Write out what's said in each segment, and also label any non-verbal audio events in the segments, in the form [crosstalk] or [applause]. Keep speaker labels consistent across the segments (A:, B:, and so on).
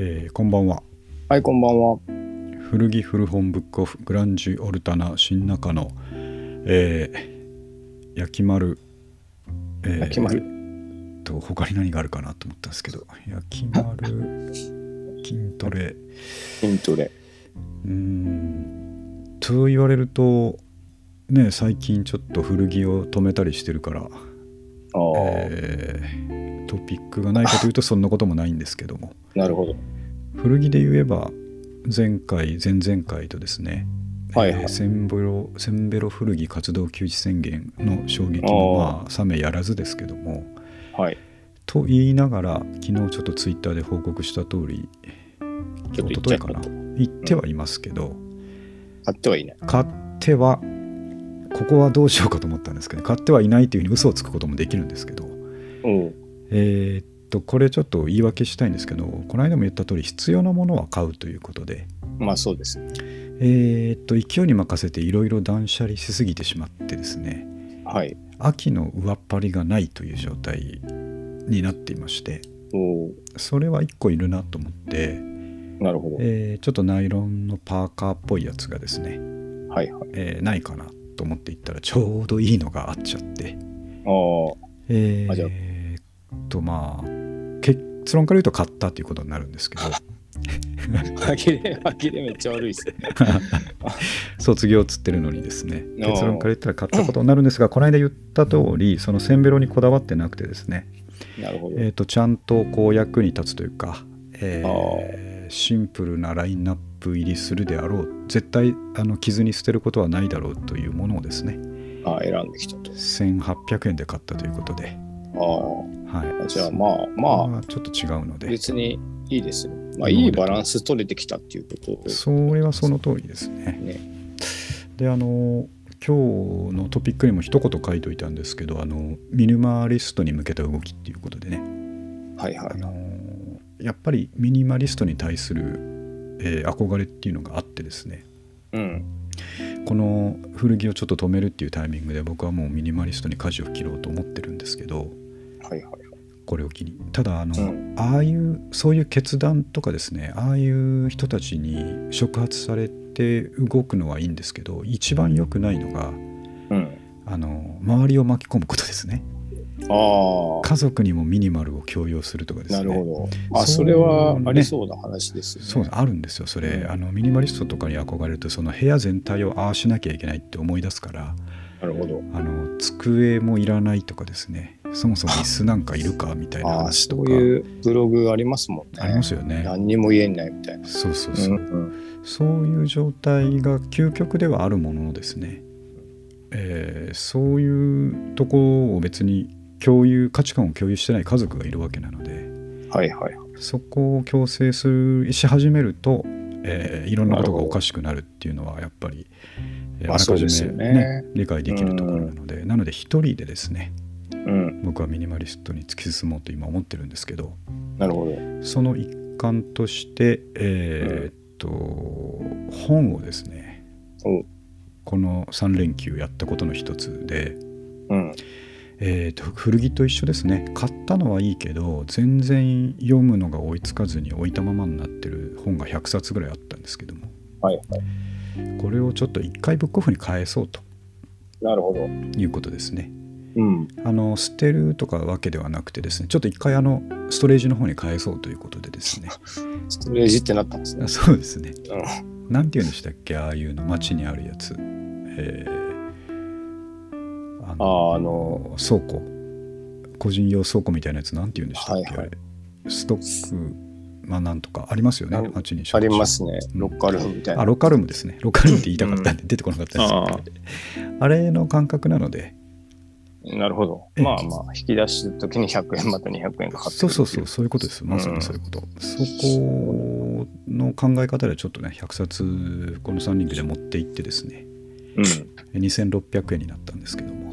A: えーこんばんは。
B: はい、こんばんは。
A: 古着古本ブックオフグランジュオルタナ新中野、えー、焼き丸、えー
B: 焼き丸。
A: と他に何があるかなと思ったんですけど。焼き丸。[laughs] 筋トレ。
B: 筋トレ。
A: うーん。と言われるとね最近ちょっと古着を止めたりしてるから、
B: ああ、
A: えートピックがないかというとそんなこともないんですけども。
B: なるほど。
A: 古着で言えば前回前々回とですね、
B: はいはい。
A: えーセンベロセンベロ古着活動休止宣言の衝撃の
B: あ
A: まあ冷めやらずですけども。
B: はい。
A: と言いながら昨日ちょっとツイッターで報告した通り
B: ちょっと言っ
A: 一昨日かな？
B: ちゃっ
A: てはいますけど、
B: 買ってはいない。
A: 買ってはここはどうしようかと思ったんですけど買ってはいないというふうに嘘をつくこともできるんですけど
B: おう
A: えーっとこれちょっと言い訳したいんですけどこの間も言った通り必要なものは買うということで
B: まあそうです。
A: えーっと勢いに任せていろいろ断捨離しすぎてしまってですね
B: はい。
A: 秋の上っ張りがないという状態になっていましてそれは1個いるなと思って、
B: なるほど。
A: えーちょっとナイロンのパーカーっぽいやつがですね、
B: はいはい。
A: えーないかなと思っていったらちょうどいいのがあっちゃって
B: あ
A: え
B: あじゃあ
A: とまあ結論から言うと買ったということになるんですけど
B: あ。歯切れ、歯切れめっちゃ悪いっすね。[laughs]
A: 卒業っつってるのにですね結論から言ったら買ったことになるんですがこの間言った通りそのセンベロにこだわってなくてですね、
B: なるほど。
A: えー、とちゃんとこう役に立つというか、えーシンプルなラインナップ入りするであろう絶対あの傷に捨てることはないだろうというものをですね
B: ああ、選んできたと。
A: 1800円で買ったということで、
B: あ
A: はい、
B: あ。じゃあまあまあ、
A: まあちょっと違うので
B: 別にいいですね。まあいいバランス取れてきたっていうこと
A: それはその通りですね。
B: ね。
A: であの今日のトピックにも一言書いといたんですけどあのミニマリストに向けた動きっていうことでね
B: はいはい。
A: あのやっぱりミニマリストに対する、えー憧れっていうのがあってですね
B: うん。
A: この古着をちょっと止めるっていうタイミングで僕はもうミニマリストに舵を切ろうと思ってるんですけど
B: はいはい。
A: これを機にただあの、
B: うん
A: ああいうそういう決断とかですねああいう人たちに触発されて動くのはいいんですけど一番良くないのが
B: うん。
A: あの周りを巻き込むことですね
B: あ
A: 家族にもミニマルを強要するとかで
B: あ、
A: すね
B: なるほど。あ、
A: そ
B: れはありそうな話ですよね。
A: そうあるんですよそれ、
B: うん
A: あのミニマリストとかに憧れるとその部屋全体をああしなきゃいけないって思い出すから
B: なるほど。
A: あの机もいらないとかですねそもそも椅子なんかいるかみたいな話とか
B: そういうブログありますもんね。
A: ありますよね
B: 何にも言えないみたいな。
A: そうそうそう、
B: ん
A: そういう状態が究極ではあるもののですね、えーそういうとこを別に共有価値観を共有してない家族がいるわけなので
B: はいはい。
A: そこを強制するし始めると、えーいろんなことがおかしくなるっていうのはやっぱり、えー
B: まあ
A: あらかじめ、ね
B: よね
A: 理解できるところなので、なので一人でですね
B: うん。
A: 僕はミニマリストに突き進もうと今思ってるんですけど
B: なるほど。
A: その一環としてえーっと、本をですね
B: お
A: この3連休やったことの一つで、
B: うん。
A: えーと古着と一緒ですね買ったのはいいけど全然読むのが追いつかずに置いたままになってる本が100冊ぐらいあったんですけども
B: はいはい。
A: これをちょっと一回ブックオフに返そうと
B: なるほど。
A: いうことですね
B: うん。
A: あの捨てるとかわけではなくてですねちょっと一回あのストレージの方に返そうということでですね [laughs]
B: ストレージってなったんですね
A: あ。そうですね
B: うん。
A: なんて言うんでしたっけ？ああいうの街にあるやつえーあ
B: あの
A: 倉庫。個人用倉庫みたいなやつなんて言うんでしたっけ、
B: はいはい。
A: ストックまあなんとか。ありますよね
B: あ
A: 街に
B: ありますね。
A: うん。
B: ロッカールームみたいな。
A: あロッカールームですね。ロッカールームって言いたかったんで出てこなかったです
B: あ
A: あれの感覚なので。
B: なるほど。
A: ええ。
B: まあまあ、引き出すときに100円また200円かかって
A: そう。そうそう
B: う。
A: そういうことです。まさにそういうこと、そこの考え方でちょっとね100冊この3人で持って行ってですね。
B: うん。
A: 2600円になったんですけども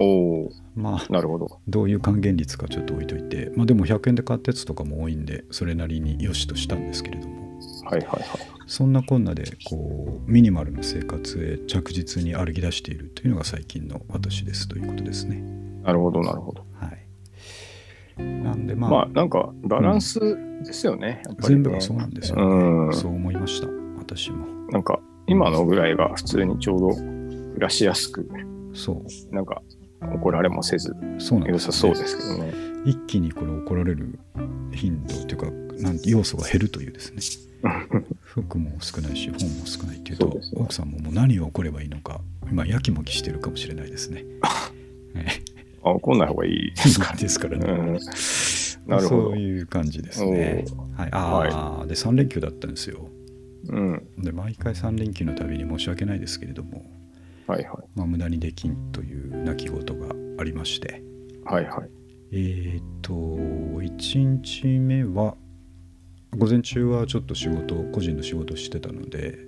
B: おお
A: まあ
B: なるほど。
A: どういう還元率かちょっと置いといてまあでも100円で買ったやつとかも多いんでそれなりに良しとしたんですけれども
B: はいはいはい。
A: そんなこんなでこうミニマルな生活へ着実に歩き出しているというのが最近の私ですということですね。
B: なるほどなるほど。
A: はい。なんでまあ、
B: まあ、なんかバランスですよね。やっぱりね
A: 全部がそうなんですよ、ね
B: うん
A: そう思いました私も
B: なんか今のぐらいが普通にちょうど暮らしやすく、
A: そう
B: なんか怒られもせず
A: そうなん
B: 良さそうですけどね。
A: 一気にこれ怒られる頻度というかなん要素が減るというですね [laughs] 服も少ないし本も少ないっていうと
B: そうね
A: 奥さんももう何を怒ればいいのか今やきもきしてるかもしれないですね。え [laughs]
B: あ怒んない方がいい
A: えですからですからね。[laughs]
B: うんなるほど
A: そう。いう感じですね。はい、ああ、で3連休だったんですよ。
B: うん。
A: で毎回3連休のたびに申し訳ないですけれども、
B: はいはい。
A: まあ、無駄にできんという泣き言がありまして
B: はいはい。
A: えっ、と1日目は午前中はちょっと仕事個人の仕事をしてたので、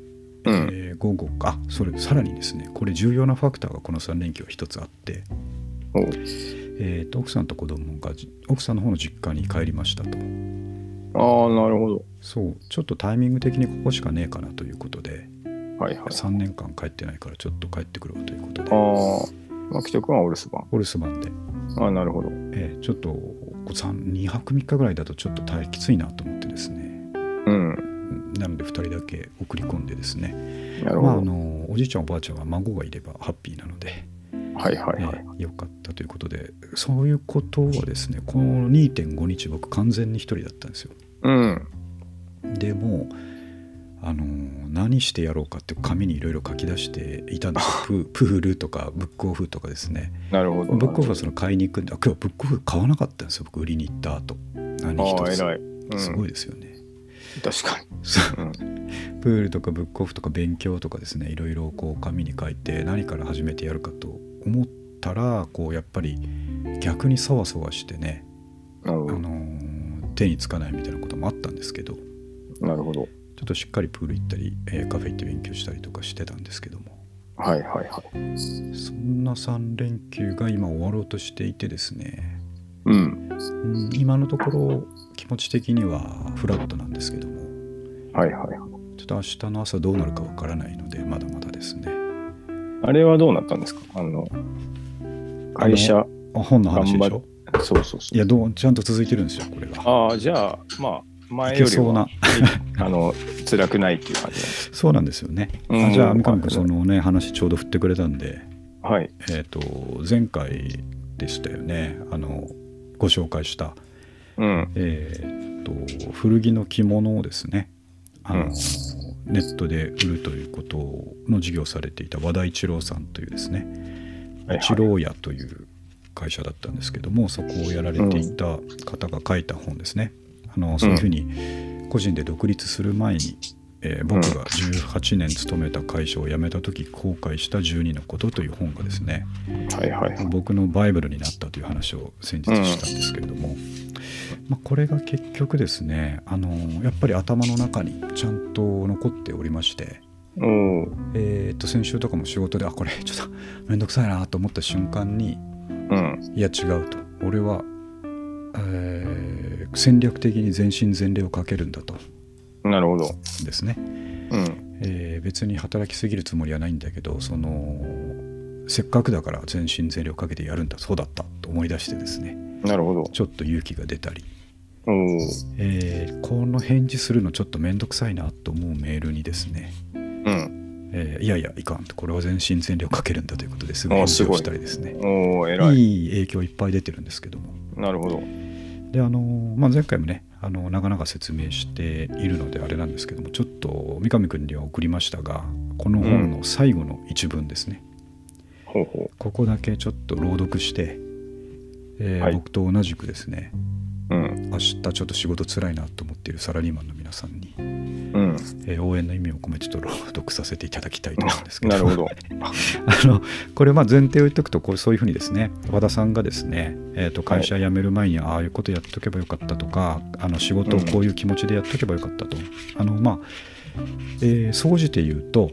B: うん。
A: えー午後あそれさらにですねこれ重要なファクターがこの3連休は一つあって、えーと奥さんと子供がじ奥さんの方の実家に帰りましたと
B: ああ、なるほど。
A: そうちょっとタイミング的にここしかねえかなということで
B: はいはい。
A: 3年間帰ってないからちょっと帰ってくるわということで
B: ああ、牧人君はお留守番。
A: お留守番で、
B: ああ、なるほど。
A: えーちょっと2泊3日ぐらいだとちょっと大きついなと思ってですね
B: うん。
A: うんなので2人だけ送り込んでですね
B: なるほど。
A: まああのおじいちゃんおばあちゃんは孫がいればハッピーなので、
B: はいはいはい。
A: えーよかったということでそういうことはですねこの2.5日僕完全に一人だったんですよ
B: うん。
A: でもうあの何してやろうかって紙にいろいろ書き出していたんですよ [laughs] ププールとかブックオフとかですね
B: なるほど。
A: ブックオフはその買いに行くんであ今日ブックオフ買わなかったんですよ僕売りに行った後何一つ
B: 偉い。うん、
A: すごいですよね、
B: 確か
A: そう
B: に。
A: プールとかブックオフとか勉強とかですねいろいろこう紙に書いて何から始めてやるかと思ったらこうやっぱり逆にそわそわしてね、あのー手につかないみたいなこともあったんですけど
B: ど。なるほど。
A: ちょっとしっかりプール行ったり、えーカフェ行って勉強したりとかしてたんですけども
B: はいはいはい。
A: そんな3連休が今終わろうとしていてですね
B: うん。
A: うん今のところ気持ち的にはフラットなんですけども
B: はいはいはい。
A: ちょっと明日の朝どうなるかわからないのでまだまだですね
B: あれはどうなったんですか？あの、会社、
A: あ本の話でしょ？
B: そうそうそう。
A: いやどうちゃんと続いてるんですよこれが
B: ああ、じゃあ、まあ、前
A: い
B: よりは
A: けそうな、[laughs]
B: あの、辛くないっていう感じなんです。
A: そうなんですよね、
B: うん
A: あじゃあ三上君そのね話ちょうど振ってくれたんで
B: はい。
A: えっ、と前回でしたよねあのご紹介した
B: うん。
A: えー、と古着の着物をですねあの、
B: うん
A: ネットで売るということの事業をされていた和田一郎さんというですね
B: はいはい
A: 一郎屋という会社だったんですけどもそこをやられていた方が書いた本ですね。あのそういうふうに個人で独立する前に、えー僕が18年勤めた会社を辞めた時後悔した12のことという本がですね
B: はいはいはい。
A: 僕のバイブルになったという話を先日したんですけれども、まあ、これが結局ですねあのやっぱり頭の中にちゃんと残っておりまして。えー、と先週とかも仕事であこれちょっと面倒くさいなと思った瞬間に
B: うん。
A: いや違うと俺は、えー戦略的に全身全霊をかけるんだと
B: なるほど。
A: ですね、
B: うん。
A: えー別に働きすぎるつもりはないんだけどそのせっかくだから全身全霊をかけてやるんだそうだったと思い出してですね
B: なるほど。
A: ちょっと勇気が出たり。えーこの返事するのちょっと面倒くさいなと思うメールにですね、
B: うん。
A: えーいやいやいかんとこれは全身全霊をかけるんだということですぐ返事したりですね
B: おお、偉い。
A: いい影響いっぱい出てるんですけども
B: なるほど。
A: であのーまあ、前回もねあの長々説明しているのであれなんですけどもちょっと三上君には送りましたがこの本の最後の一文ですね、
B: ほうほ
A: ここだけちょっと朗読して、えー
B: はい。
A: 僕と同じくですね
B: う。うん。
A: 明日ちょっと仕事つらいなと思っているサラリーマンの皆さんに、
B: うん。
A: えー応援の意味を込めてちょっと朗読させていただきたいと思うんですけど
B: なるほど。[laughs]
A: あのこれまあ前提を言っておくとこうそういうふうにですね和田さんがですね、えー、と会社辞める前にああいうことやっとけばよかったとかあの仕事をこういう気持ちでやっとけばよかったと、あのまあ、えー総じて言うと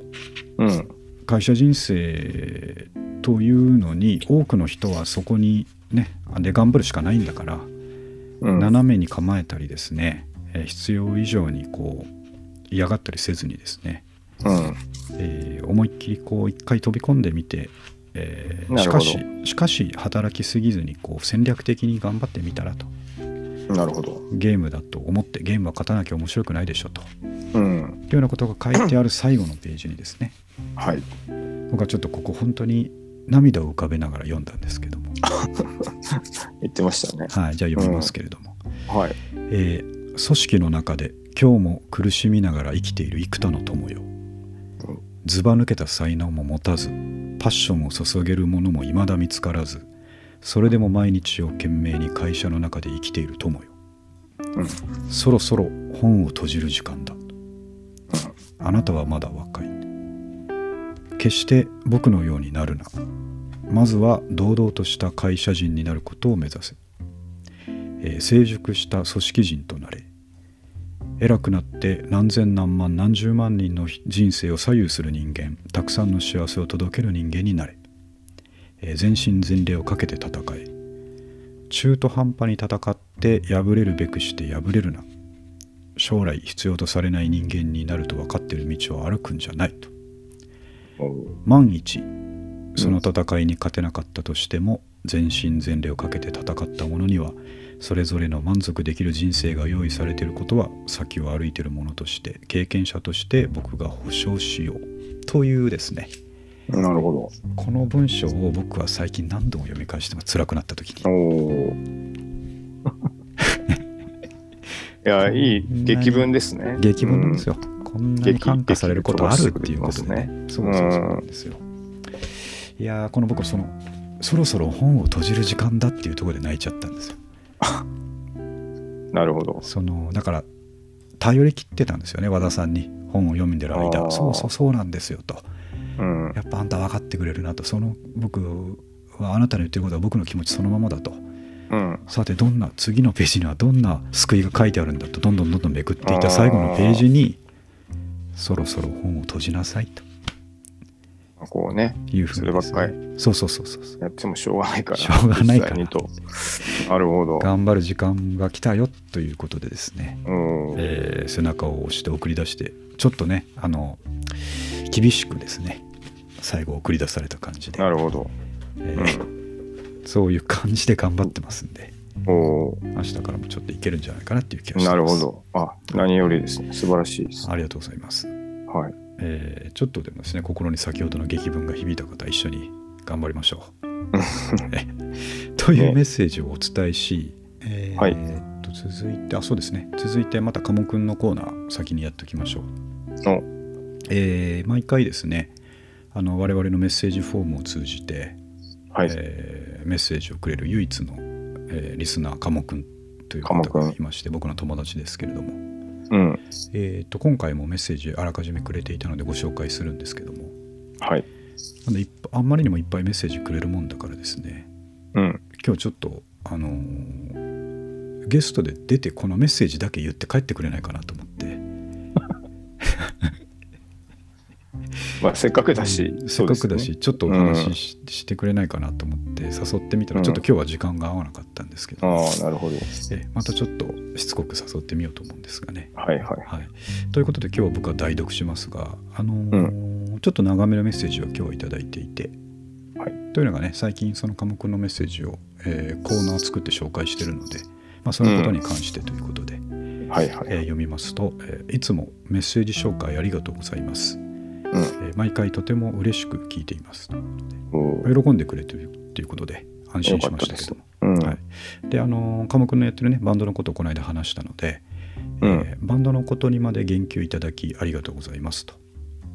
B: うん。
A: 会社人生というのに多くの人はそこにねで頑張るしかないんだから、
B: うん。
A: 斜めに構えたりですね、えー必要以上にこう嫌がったりせずにですね、
B: うん。
A: えー思いっきりこう一回飛び込んでみて、えーしかししかし働きすぎずにこう戦略的に頑張ってみたらと
B: なるほど。
A: ゲームだと思ってゲームは勝たなきゃ面白くないでしょと
B: うん。
A: いうようなことが書いてある最後のページにですね
B: はい。
A: 僕はちょっとここ本当に涙を浮かべながら読んだんですけども、[laughs]
B: 言ってましたね。
A: はい、じゃあ読みますけれども、
B: はい。
A: えー組織の中で今日も苦しみながら生きている幾多の友よ。ずば抜けた才能も持たずパッションを注げる者も未だ見つからずそれでも毎日を懸命に会社の中で生きている友よ。
B: うん。
A: そろそろ本を閉じる時間だ。あなたはまだ若い決して僕のようになるな。まずは堂々とした会社人になることを目指せ、えー成熟した組織人となれ。偉くなって何千何万何十万人の人生を左右する人間たくさんの幸せを届ける人間になれ、えー全身全霊をかけて戦え。中途半端に戦って敗れるべくして敗れるな。将来必要とされない人間になると分かっている道を歩くんじゃないと。万一その戦いに勝てなかったとしても、全身全霊をかけて戦った者にはそれぞれの満足できる人生が用意されていることは先を歩いている者として経験者として僕が保証しようというですね
B: なるほ
A: この文章を僕は最近何度も読み返してます辛くなった時に
B: ど。おお。[laughs] いや、いい劇文ですね。
A: 激文なんですよ、こんなに
B: 激
A: 感化されることあるっていうことでね。
B: 激
A: そうそうそう。なんですよいやーこの僕そのそろそろ本を閉じる時間だっていうところで泣いちゃったんですよ。
B: うん。なるほど。
A: そのだから頼り切ってたんですよね和田さんに。本を読んでる
B: あ
A: 間
B: ー。
A: そうそうそうなんですよと。
B: うん。
A: やっぱあんた分かってくれるなと。その僕はあなたの言ってることは僕の気持ちそのままだと。
B: うん。
A: さてどんな次のページにはどんな救いが書いてあるんだとどんどんどんどんめくっていった最後のページにそろそろ本を閉じなさいと
B: こうね、
A: いうふうにです
B: そればっ
A: ねそうそうそうそうそう
B: やってもしょうがないから。
A: しょうがないから。
B: なるほど。
A: 頑張る時間が来たよということでですね、
B: うん。
A: えー背中を押して送り出してちょっとねあの厳しくですね最後送り出された感じで、
B: なるほど。
A: えーそういう感じで頑張ってますんで
B: おお。
A: 明日からもちょっといけるんじゃないかなっていう気がします
B: るほど。あ、何よりですね。素晴らしいです。
A: ありがとうございます、
B: はい。
A: えーちょっとでもですね心に先ほどの劇文が響いた方一緒に頑張りましょう [laughs] えという
B: ね
A: メッセージをお伝えし、えー
B: はい
A: えーっと続いてあそうですね続いてまた鴨くんのコーナー先にやっておきましょう
B: お
A: えー毎回ですねあの我々のメッセージフォームを通じて、
B: はい。
A: えーメッセージをくれる唯一の、えーリスナー鴨くんという方がいまして僕の友達ですけれども、
B: うん。
A: えー、と今回もメッセージあらかじめくれていたのでご紹介するんですけども
B: はい。
A: なんであんまりにもいっぱいメッセージくれるもんだからですね
B: うん。
A: 今日ちょっとあのーゲストで出てこのメッセージだけ言って帰ってくれないかなと
B: まあ、せっかくだし、
A: せっかくだし、ちょっとお話
B: うん
A: し,、してくれないかなと思って誘ってみたら、
B: うん。
A: ちょっと今日は時間が合わなかったんですけど、
B: ああ、なるほど。
A: えまたちょっとしつこく誘ってみようと思うんですがね。
B: はいはい。
A: はい、ということで今日は僕は代読しますが、あのーちょっと長めのメッセージを今日はいただいていて、
B: はい。
A: というのがね最近その科目のメッセージを、えーコーナーを作って紹介してるので、まあ、そのことに関してということで、
B: はいはい。
A: えー読みますと、えーいつもメッセージ紹介ありがとうございます、
B: うん。
A: えー毎回とても嬉しく聞いています。喜んでくれてるということで安心しましたけども。
B: うん。
A: はい、であの科目のやってるねバンドのことをこの間話したので、
B: うん。
A: えーバンドのことにまで言及いただきありがとうございますと。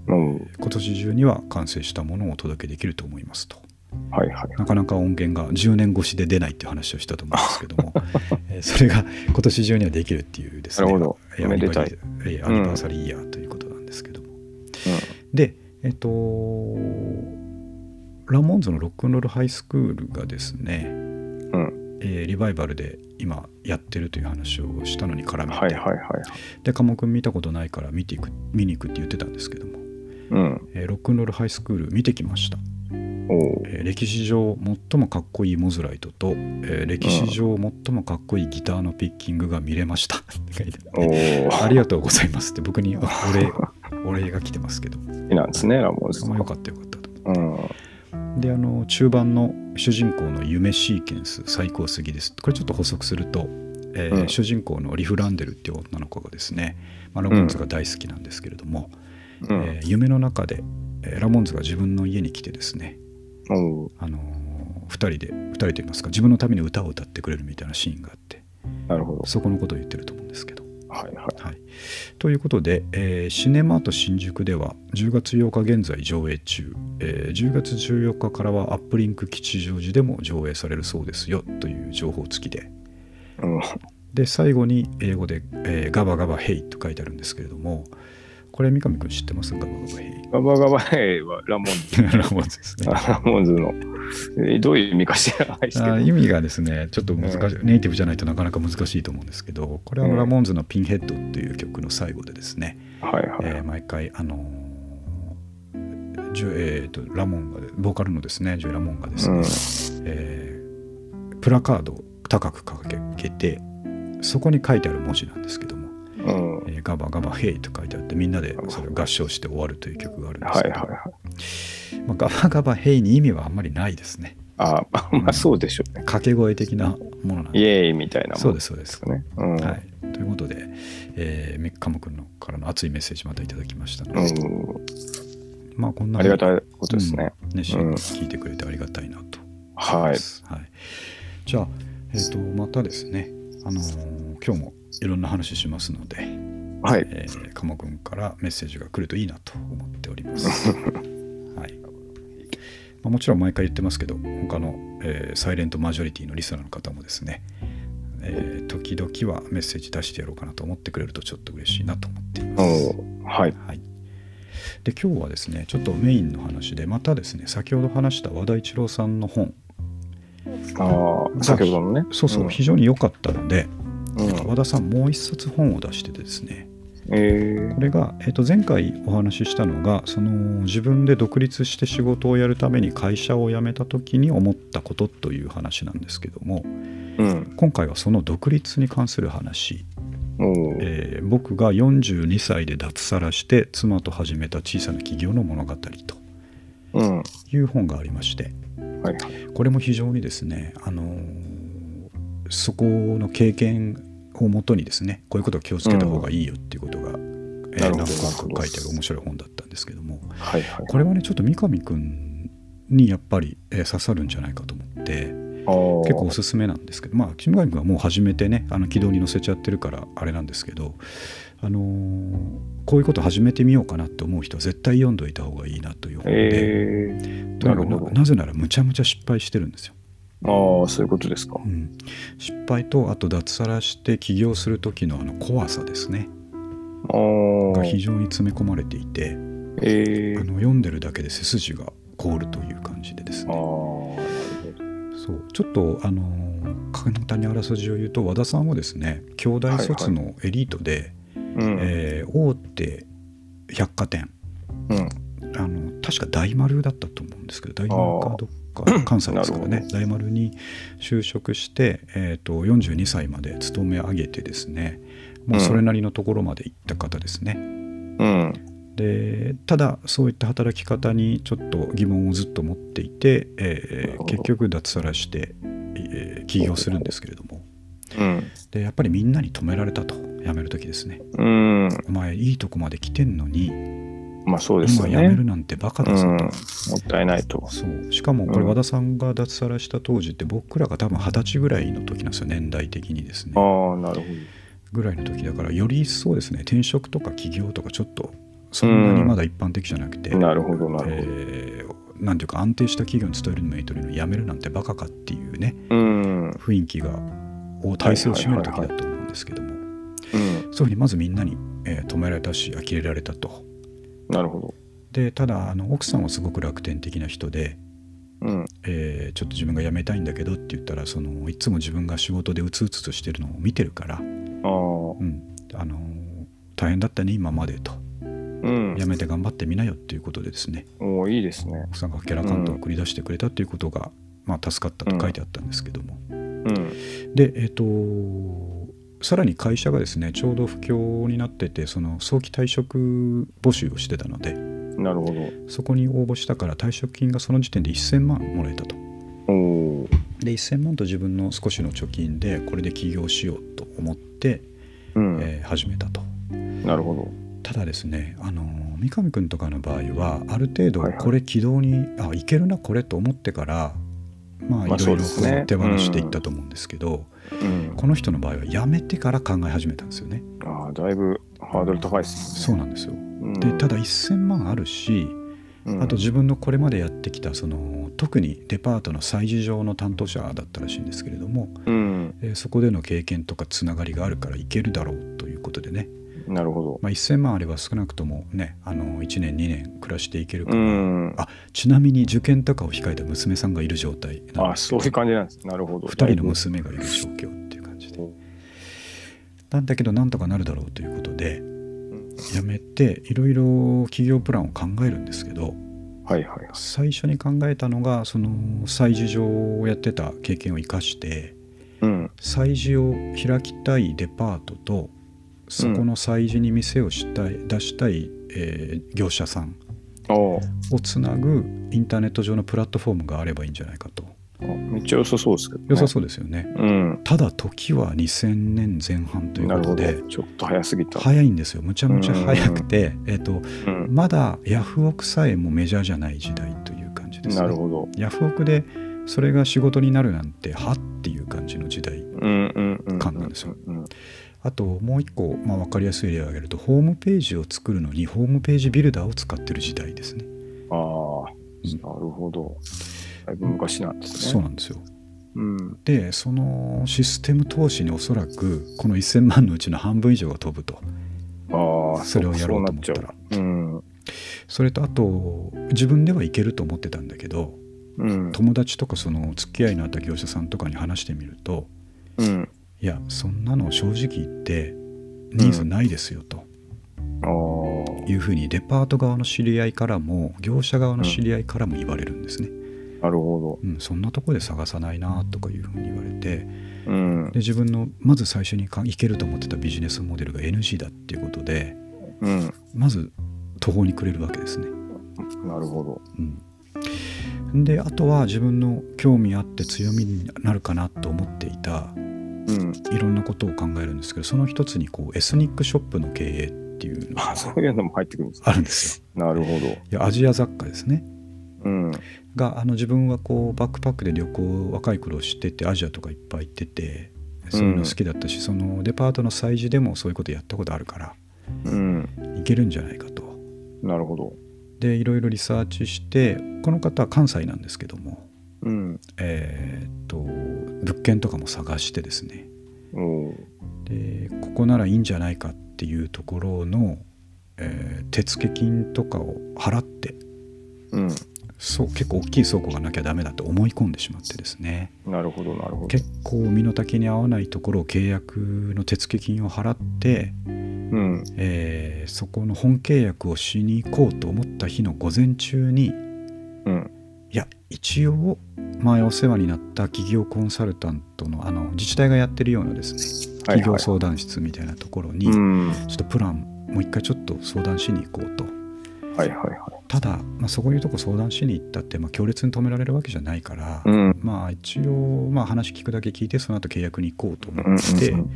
B: うん
A: 今年中には完成したものをお届けできると思いますと。
B: はいはい。
A: なかなか音源が10年越しで出ないっていう話をしたと思うんですけども、[laughs] えーそれが今年中にはできるっていうですね
B: なるほど。
A: アニバーサリーイヤーというでえっ、とラモンズのロックンロールハイスクールがですね、
B: ん。うん。
A: えーリバイバルで今やってるという話をしたのに絡めて、
B: はいはいはいはい。
A: で鴨くん見たことないから見ていく見に行くって言ってたんですけども、
B: うん。
A: えーロックンロールハイスクール見てきました、えー歴史上最もかっこいいモズライトと、えー歴史上最もかっこいいギターのピッキングが見れましたって書いてありがとうございますって僕にお礼お礼が来てますけど
B: 好きなんですね、ラモーズ
A: まあよかったよかったと
B: うん。
A: であの中盤の主人公の夢シーケンス最高すぎですこれちょっと補足すると、えー
B: うん
A: 主人公のリフ・ランデルっていう女の子がですね、まあ、ラモンズが大好きなんですけれども、
B: うん。
A: えー夢の中で、えーラモンズが自分の家に来てですね、
B: おう
A: あのー、2人で2人と言いますか自分のために歌を歌ってくれるみたいなシーンがあって
B: なるほど。
A: そこのことを言ってると思うんですけど。
B: はいはい。
A: はい、ということで、えーシネマート新宿では10月8日現在上映中、えー10月14日からはアップリンク吉祥寺でも上映されるそうですよという情報付きで
B: うん。
A: で最後に英語で、えーガバガバヘイと書いてあるんですけれどもこれ三上君知ってます？ガバガバヘイ
B: ガバガバヘイはラモンズ。[laughs]
A: ラモンズですね
B: あラモンズの。えどういう意味か知らないですけど。
A: あ意味がですねちょっと難しい、ネイティブじゃないとなかなか難しいと思うんですけどこれはラモンズの「ピンヘッド」っていう曲の最後でですね、
B: はいはい。
A: えー毎回あのージュえーとラモンがボーカルのですねジョイ・ラモンがですね、
B: うん
A: えープラカードを高く掲げてそこに書いてある文字なんですけども
B: うん。
A: 「えーガバガバヘイ」と書いてあってみんなでそれを合唱して終わるという曲があるんですけど、
B: はいはいはい。
A: まあ、ガバガバヘイに意味はあんまりないですね
B: あまあそうでしょうね。
A: 掛け声的なものなん
B: イ
A: で
B: エーイみたいなもん
A: そうですそうです
B: かね。うん。
A: はい、ということで、えー、カム君のからの熱いメッセージまたいただきましたので、
B: うん。
A: まあこんな
B: ありがたいことですね。
A: うん熱心
B: うん
A: に聞いてくれてありがたいなと
B: はい。
A: はい、じゃあ、えー、とまたですね、あのー今日もいろんな話しますので、
B: はい。
A: えー、鴨くんからメッセージが来るといいなと思っております。[laughs] はいまあ、もちろん毎回言ってますけど他の、えーサイレントマジョリティのリスナーの方もですね、えー時々はメッセージ出してやろうかなと思ってくれるとちょっと嬉しいなと思っています。
B: おはい。
A: はい、で今日はですねちょっとメインの話でまたですね先ほど話した和田一郎さんの本
B: ああ、先ほどのね。
A: そうそう、
B: ん
A: 非常に良かったので、
B: うん
A: 和田さんもう一冊本を出しててですね
B: え
A: これが、えー、と前回お話ししたのがその自分で独立して仕事をやるために会社を辞めた時に思ったことという話なんですけども
B: ー、うん。
A: 今回はその独立に関する話、えー僕が42歳で脱サラして妻と始めた小さな企業の物語と
B: うん。
A: いう本がありまして
B: はいはい。
A: これも非常にですね、あのーそこの経験をもとにですねこういうことを気をつけた方がいいよっていうことが、えー
B: なるほど
A: 何個か書いてある面白い本だったんですけども
B: はいはい。
A: これはねちょっと三上くんにやっぱり、えー刺さるんじゃないかと思って結構おすすめなんですけどまあ三上くんはもう始めてねあの軌道に乗せちゃってるからあれなんですけど、あのーこういうこと始めてみようかなって思う人は絶対読んどいた方がいいなという本で。
B: えー、
A: とにかく
B: な
A: ぜならむちゃむちゃ失敗してるんですよ。
B: ああ、そういうことですか
A: う。ん、失敗とあと脱サラして起業する時のあの怖さですね
B: ああ
A: が非常に詰め込まれていて、
B: えー、
A: あの読んでるだけで背筋が凍るという感じでです
B: ああ、
A: ね
B: なるほ
A: そうちょっとあのー簡単にあらすじを言うと和田さんはですね兄弟卒のエリートで、
B: ど。うん。
A: えー大手百貨店
B: うん。
A: あの確か大丸だったと思うんですけど大丸かどっか関西ですからね大丸に就職して、えー、と42歳まで勤め上げてですねもうそれなりのところまで行った方ですね。
B: うん。
A: でただそういった働き方にちょっと疑問をずっと持っていて、えー結局脱サラして、えー起業するんですけれども
B: うん。
A: でやっぱりみんなに止められたと辞める時ですね。
B: うん。
A: お前いいとこまで来てんのに
B: まあそうですよ
A: 今辞める
B: ね。
A: なんてバカ
B: うん。
A: だぞと。
B: もったいないと。
A: そうしかもこれ
B: うん
A: 和田さんが脱サラした当時って僕らが多分二十歳ぐらいの時なんですよ年代的にですね
B: ああ、なるほ
A: ぐらいの時だからより一層ですね転職とか起業とかちょっとそんなにまだ一般的じゃなくて、
B: ど。なるほど、なるほど。
A: えーなんていうか安定した企業に勤めるのメイトに辞めるなんてバカかっていうね
B: うん。
A: 雰囲気がを体制を占める時だと思うんですけども
B: うん。
A: そういうふうにまずみんなに、えー止められたし呆れられたと
B: なるほど。
A: でただあの奥さんはすごく楽天的な人で
B: うん。
A: えーちょっと自分が辞めたいんだけどって言ったらそのいつも自分が仕事でうつうつとしてるのを見てるから、
B: ああ。
A: うんあのー大変だったね今までと
B: うん
A: 辞。めて頑張ってみなよっていうことでですね
B: おおいいですね。
A: 奥さんがキャラカントを繰り出してくれたっていうことが、まあ、助かったと書いてあったんですけども、
B: うん。
A: でえっ、とさらに会社がですねちょうど不況になっててその早期退職募集をしてたので
B: なるほ
A: そこに応募したから退職金がその時点で1000万もらえたと。で1000万と自分の少しの貯金でこれで起業しようと思って、
B: うん。
A: えー始めたと
B: なるほど。
A: ただですねあの三上君とかの場合はある程度
B: はいはい
A: これ軌道に、あいけるなこれと思ってからまあい
B: まあ
A: ろいろ手放していったと思うんですけど、
B: うん。
A: この人の場合はやめてから考え始めたんですよね。
B: ああ、だいぶハードル高いです
A: そうなんですよ
B: ね。うん
A: でただ1000万あるし
B: うん
A: あと自分のこれまでやってきたその特にデパートの催事場の担当者だったらしいんですけれども、
B: うん。
A: えーそこでの経験とかつながりがあるからいけるだろうということでね、
B: なるほど。
A: まあ、1000万あれば少なくともねあの1年2年暮らしていけるか
B: う
A: ら、
B: ん。
A: あちなみに受験とかを控えた娘さんがいる状態なです
B: そういう感じなんです。なるほど。
A: 2人の娘がいる状況っていう感じでなんだけどなんとかなるだろうということで
B: うん
A: やめていろいろ企業プランを考えるんですけど
B: はいはいはい。
A: 最初に考えたのがその催事場をやってた経験を生かして
B: うん。
A: 催事を開きたいデパートとそこの催事に店をしたい、出したい、えー業者さん
B: お
A: をつなぐインターネット上のプラットフォームがあればいいんじゃないかと
B: あめっちゃ良さそうですけど、ね。
A: 良さそうですよね
B: うん。
A: ただ時は2000年前半ということで。
B: ちょっと早すぎた。
A: 早いんですよむちゃむちゃ早くて、えっと
B: うん。
A: まだヤフオクさえもメジャーじゃない時代という感じですね
B: なるほど。
A: ヤフオクでそれが仕事になるなんてはっていう感じの時代
B: うんうんうん。
A: 感なんですよ
B: うん。
A: あともう一個、まあ、分かりやすい例を挙げるとホームページを作るのにホームページビルダーを使ってる時代ですね
B: ああ、
A: うん
B: なるほど。だいぶ昔なんですね。
A: そうなんですよ
B: うん。
A: でそのシステム投資におそらくこの1000万のうちの半分以上が飛ぶと
B: ああ、
A: それをやろうと思ったら
B: そう。うん。
A: それとあと自分ではいけると思ってたんだけど
B: うん。
A: 友達とかその付き合いのあった業者さんとかに話してみると
B: うん。
A: いやそんなの正直言ってニーズないですよと
B: ああ、
A: いうふうにデパート側の知り合いからも業者側の知り合いからも言われるんですね、
B: なるほ
A: うんそんなとこで探さないなとかいうふうに言われて
B: ど。うん
A: で。自分のまず最初にかいけると思ってたビジネスモデルが NG だっていうことで
B: うん。
A: まず途方に暮れるわけですね、
B: なるほど。
A: うん、であとは自分の興味あって強みになるかなと思っていた
B: うん。
A: いろんなことを考えるんですけどその一つにこうエスニックショップの経営っていうのが
B: あそういうのも入ってくるんです
A: あるんですよ。
B: なるほど。
A: いやアジア雑貨ですね
B: うん。
A: があの自分はこうバックパックで旅行若い頃しててアジアとかいっぱい行っててそういうの好きだったし、そのデパートの催事でもそういうことやったことあるから
B: うん。
A: いけるんじゃないかと。
B: なるほど。
A: でいろいろリサーチしてこの方は関西なんですけども
B: うん。
A: えーっと物件とかも探してですね
B: おー
A: でここならいいんじゃないかっていうところの、えー手付金とかを払って
B: うん。
A: そう結構大きい倉庫がなきゃダメだと思い込んでしまってですね
B: なるほど、なるほど。
A: 結構身の丈に合わないところを契約の手付金を払って、
B: うん。
A: えーそこの本契約をしに行こうと思った日の午前中に
B: うん。
A: 一応前お世話になった企業コンサルタントのあの自治体がやってるようなですね企業相談室みたいなところに、
B: うん。
A: ちょっとプランもう一回ちょっと相談しに行こうと
B: はいはいはい。
A: ただ、まあ、そういうとこ相談しに行ったって、まあ、強烈に止められるわけじゃないから、
B: うん。
A: まあ一応、まあ、話聞くだけ聞いてその後契約に行こうと思
B: うん。
A: って、
B: うん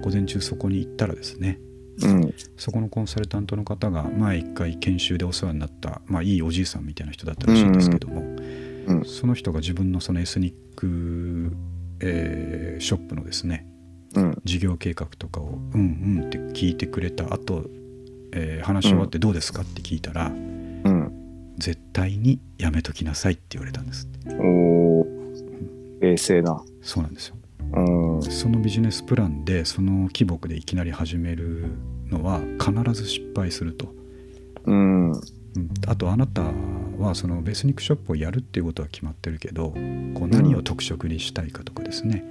A: 午前中そこに行ったらですね
B: うん。
A: そこのコンサルタントの方が前一回研修でお世話になった、まあ、いいおじいさんみたいな人だったらしいんですけども、
B: うん。
A: その人が自分のそのエスニック、えーショップのですね
B: うん。
A: 事業計画とかをうんうんって聞いてくれた後、えー話し終わってどうですかって聞いたら、
B: うん。
A: 絶対にやめときなさいって言われたんです
B: おー冷静な。
A: そうなんですよ
B: うん。
A: そのビジネスプランでその規模でいきなり始めるのは必ず失敗すると、
B: うん。
A: うんあとあなたはそのベースニックショップをやるっていうことは決まってるけどこう何を特色にしたいかとかですね、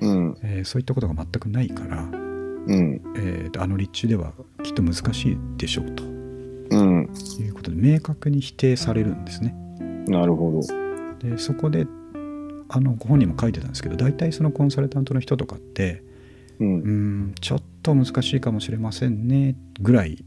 B: うん。
A: えーそういったことが全くないから、
B: うん。
A: えーあの立地ではきっと難しいでしょうと
B: うん。
A: いうことで明確に否定されるんですね。
B: なるほど。
A: でそこであのご本人も書いてたんですけど大体そのコンサルタントの人とかって
B: う。
A: うんーんちょっと難しいかもしれませんねぐらい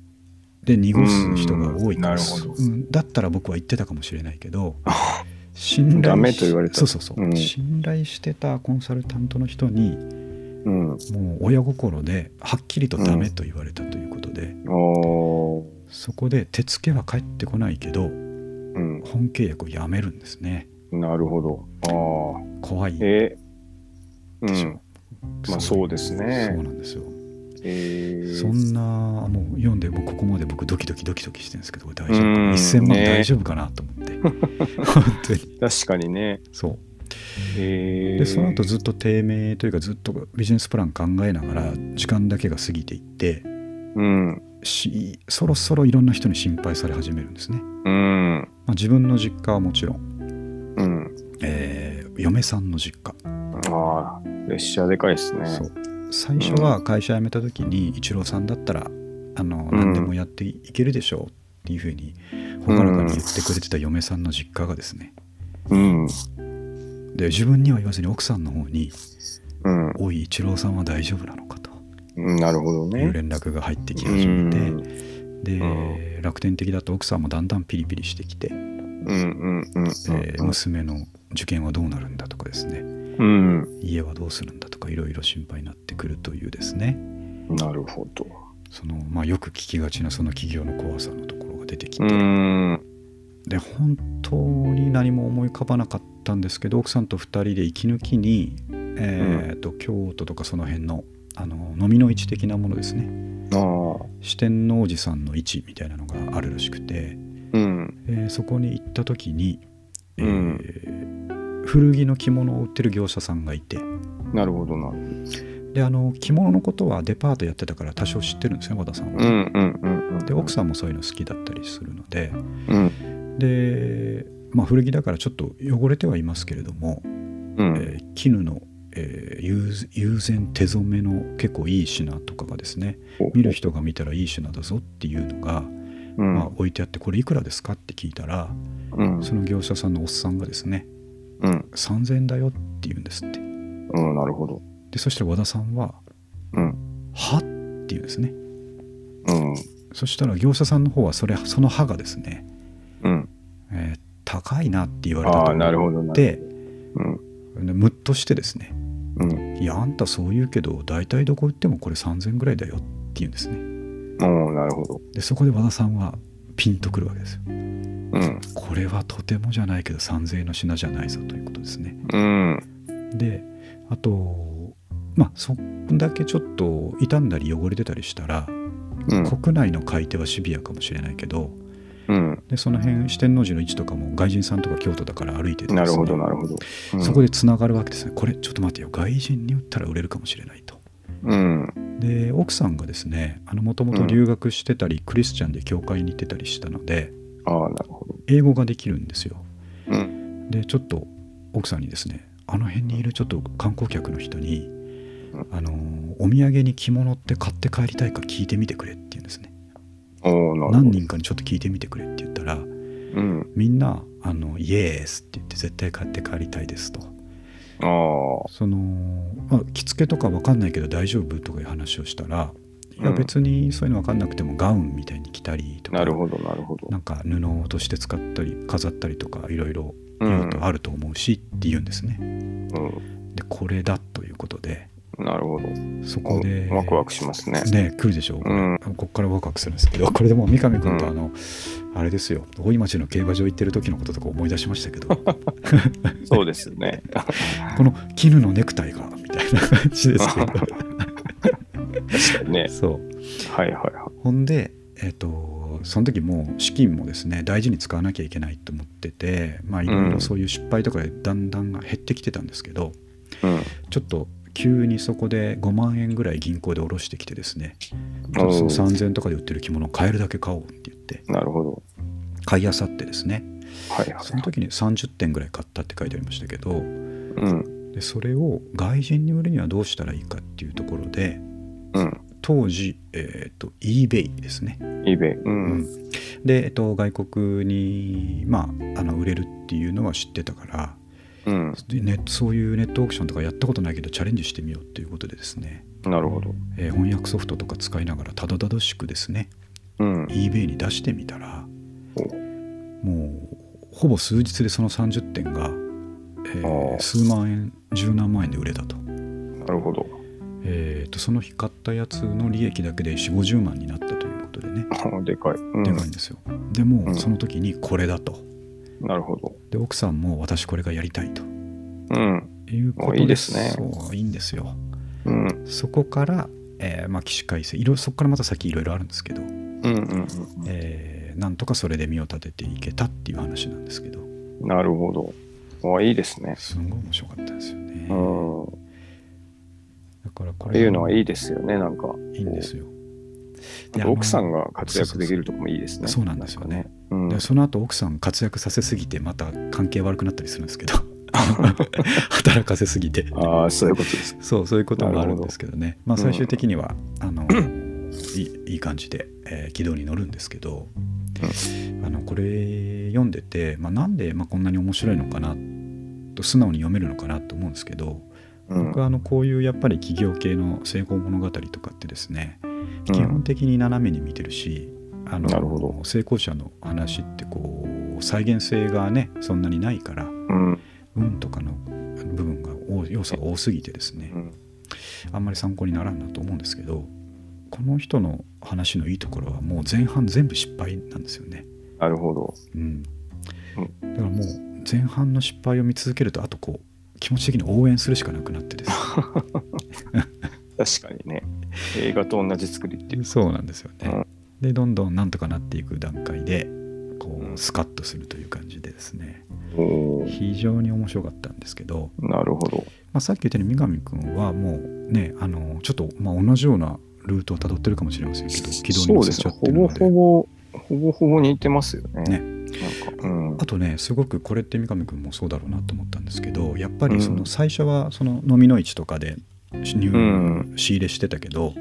A: で濁す人が多いから
B: うん
A: だったら僕は言ってたかもしれないけど [laughs] 信
B: ダメと言われた
A: そうそうそう、
B: うん。
A: 信頼してたコンサルタントの人に
B: うん。
A: もう親心ではっきりとダメと言われたということで、
B: おー。
A: そこで手付けは返ってこないけど
B: うん。
A: 本契約をやめるんですね。
B: なるほど。ああ。
A: 怖い
B: えー、
A: でしょ、
B: うん。まあそうですね。
A: そうなんですよ
B: えー、
A: そんなもう読んでもうここまで僕ドキドキドキドキしてるんですけど大丈夫か
B: うん。
A: な1000万
B: ね。
A: 大丈夫かなと思って、[laughs] 本当に。
B: 確かにね。
A: そう。
B: えー、
A: でその後ずっと低迷というかずっとビジネスプラン考えながら時間だけが過ぎていって
B: うん。
A: しそろそろいろんな人に心配され始めるんですね、
B: うん。
A: まあ、自分の実家はもちろん、
B: うん。
A: えー嫁さんの実家、
B: ああ、列車でかいですね。
A: そう最初は会社辞めた時にイチローさんだったらあの
B: うん
A: 何でもやっていけるでしょうっていうふうに朗らかに言ってくれてた嫁さんの実家がですね
B: うん。
A: で自分には言わずに奥さんの方に
B: うん「
A: おいイチローさんは大丈夫なのか?」と
B: うん。なるほど
A: いう
B: ね。
A: 連絡が入ってき
B: う
A: 始めて、
B: ん。
A: で、
B: う
A: 楽天的だと奥さんもだんだんピリピリしてきて、
B: うんうんうん
A: えー娘の受験はどうなるんだとかですね
B: うん。
A: 家はどうするんだとかいろいろ心配になってくるというですね
B: なるほど。
A: その、まあ、よく聞きがちなその企業の怖さのところが出てきて、
B: うん。
A: で本当に何も思い浮かばなかったんですけど奥さんと2人で息抜きに、えーと京都とかその辺のあの飲みの市的なものですね
B: ああ。
A: 四天王寺さんの市みたいなのがあるらしくて、
B: うん。
A: えーそこに行った時に、えー
B: うん
A: 古着の着物を売ってる業者さんがいて
B: なるほどなる
A: であの着物のことはデパートやってたから多少知ってるんですね和田さんは。
B: うんうんうんうん。
A: で奥さんもそういうの好きだったりするので
B: うん。
A: で、まあ、古着だからちょっと汚れてはいますけれども、
B: うん。
A: えー絹の、えー友友禅手染めの結構いい品とかがですね見る人が見たらいい品だぞっていうのが、
B: うん。
A: まあ、置いてあってこれいくらですかって聞いたら
B: うん。
A: その業者さんのおっさんがですね
B: うん。
A: 3000円だよって言うんですって
B: うん。なるほど。
A: でそしたら和田さんは
B: うん。
A: 「は?」って言うんですね
B: うん。
A: そしたら業者さんの方はそれその歯がですね、
B: うん。
A: えー高いなって言われたと思
B: なるほどな。
A: って
B: うん。
A: でムッとしてですね
B: うん。
A: いやあんたそう言うけど大体どこ行ってもこれ3000ぐらいだよって言うんですね
B: なるほど。
A: でそこで和田さんはピンとくるわけですよ
B: うん。
A: これはとてもじゃないけど3000円の品じゃないぞということですね
B: うん。
A: であとまあそんだけちょっと傷んだり汚れてたりしたら、
B: うん。
A: 国内の買い手はシビアかもしれないけど
B: うん。
A: でその辺四天王寺の位置とかも外人さんとか京都だから歩いててね
B: なるほど、なるほど。うん
A: そこでつながるわけですねこれちょっと待ってよ外人に売ったら売れるかもしれないと
B: うん。
A: で奥さんがですねもともと留学してたり、クリスチャンで教会に行ってたりしたので
B: ああ、なるほど。
A: 英語ができるんですよ
B: うん。
A: でちょっと奥さんにですねあの辺にいるちょっと観光客の人に、
B: うん
A: あのお土産に着物って買って帰りたいか聞いてみてくれって言うんですね
B: おおなるほど。
A: 何人かにちょっと聞いてみてくれって言ったら
B: うん。
A: みんなあのイエースって言って絶対買って帰りたいですと
B: ああ。
A: その、まあ、着付けとか分かんないけど大丈夫とかいう話をしたらいや
B: うん
A: 別にそういうの分かんなくてもガウンみたいに着たりとか
B: なるほど、なるほど。
A: なんか布として使ったり飾ったりとかいろいろ
B: うん。
A: 用途あると思うしって言うんですね。
B: うん。
A: でこれだということで
B: なるほど。
A: そこで
B: ワクワクしますね。
A: ね来るでしょ？う、
B: うん
A: ここからワクワクするんですけど [laughs] これでもう三上君と
B: うん
A: あの、あれですよ大井町の競馬場行ってる時のこととか思い出しましたけどこ
B: そうですね。[laughs]
A: の絹のネクタイがみたいな感じですけど [laughs]
B: 確かにね。[laughs]
A: そう
B: はいはいはい。
A: ほんでえっ、とその時もう資金もですね大事に使わなきゃいけないと思っててまあいろいろそういう失敗とかでだんだん減ってきてたんですけど、
B: うん。
A: ちょっと急にそこで5万円ぐらい銀行で下ろしてきてですねちょっとその
B: おー
A: 3000円とかで売ってる着物を買えるだけ買おうって言って
B: なるほど。
A: 買いあさってですね
B: はいはい。
A: その時に30点ぐらい買ったって書いてありましたけど
B: うん。
A: でそれを外人に売るにはどうしたらいいかっていうところで
B: うん。
A: 当時、えー、と eBay ですね、
B: eBay。うん。
A: で、えっと、外国に、まあ、あの売れるっていうのは知ってたから
B: うん。
A: でネットそういうネットオークションとかやったことないけどチャレンジしてみようっていうことでですね、
B: なるほど。
A: えー翻訳ソフトとか使いながらたどたどしくですね
B: うん。
A: eBay に出してみたら
B: お
A: もうほぼ数日でその30点が、えー数万円十何万円で売れたと,、
B: なるほど。
A: えーとその日買ったやつの利益だけで4 5 0万になったということでね、
B: あ [laughs] でかい。うん
A: でかいんですよでも、
B: うん
A: その時にこれだと
B: なるほど。
A: で奥さんも私これがやりたいと
B: うん。
A: いうこと
B: おいいですね
A: そういいんですよ
B: うん。
A: そこから、えーまあ、起死回生いろそこからまた先いろいろあるんですけど、
B: うんうん
A: えーなんとかそれで身を立てていけたっていう話なんですけど
B: うん。なるほど。あいいですね。
A: すごい面白かったですよね、
B: うん。
A: だからこ
B: こういうのはいい
A: い
B: ですよね、なんか。
A: いいんですよ。
B: 奥さんが活躍できるとこもいいですね。
A: そうなんですよね。
B: ね。うん。
A: でその後奥さん活躍させすぎてまた関係悪くなったりするんですけど。[laughs] 働かせすぎて。
B: ああ、そういうことです。
A: そうそういうこともあるんですけどね。まあ最終的には、あのいい感じで、えー軌道に乗るんですけど、あのこれ読んでて、まあ、なんでまあこんなに面白いのかなと素直に読めるのかなと思うんですけど、
B: うん
A: 僕はあのこういうやっぱり企業系の成功物語とかってですね
B: うん
A: 基本的に斜めに見てるし、あの成功者の話ってこう再現性がねそんなにないから
B: うん。
A: 運とかの部分が多要素が多すぎてですね
B: うん
A: あんまり参考にならんなと思うんですけどこの人の話のいいところはもう前半全部失敗なんですよね。
B: なるほど。
A: うん、だからもう前半の失敗を見続けるとあとこう気持ち的に応援するしかなくなってです [laughs]
B: 確かにね。映画と同じ作りっていう。
A: そうなんですよね。
B: うん
A: でどんどんなんとかなっていく段階でこ
B: うん
A: うスカッとするという感じでですね
B: おー
A: 非常に面白かったんですけど、
B: なるほど。
A: まあ、さっき言ったように三上君はもうねあのちょっとまあ同じようなルートをたどってるかもしれませんけど軌道に
B: そうですね。
A: 乗せちゃっ
B: ほぼ
A: てるので
B: ほぼ、ほぼほぼ似てますよね。
A: ね
B: うん。
A: あとねすごくこれって三上君もそうだろうなと思ったんですけどやっぱりその
B: うん
A: 最初はその飲みの市とかで入、
B: うん
A: 仕入れしてたけど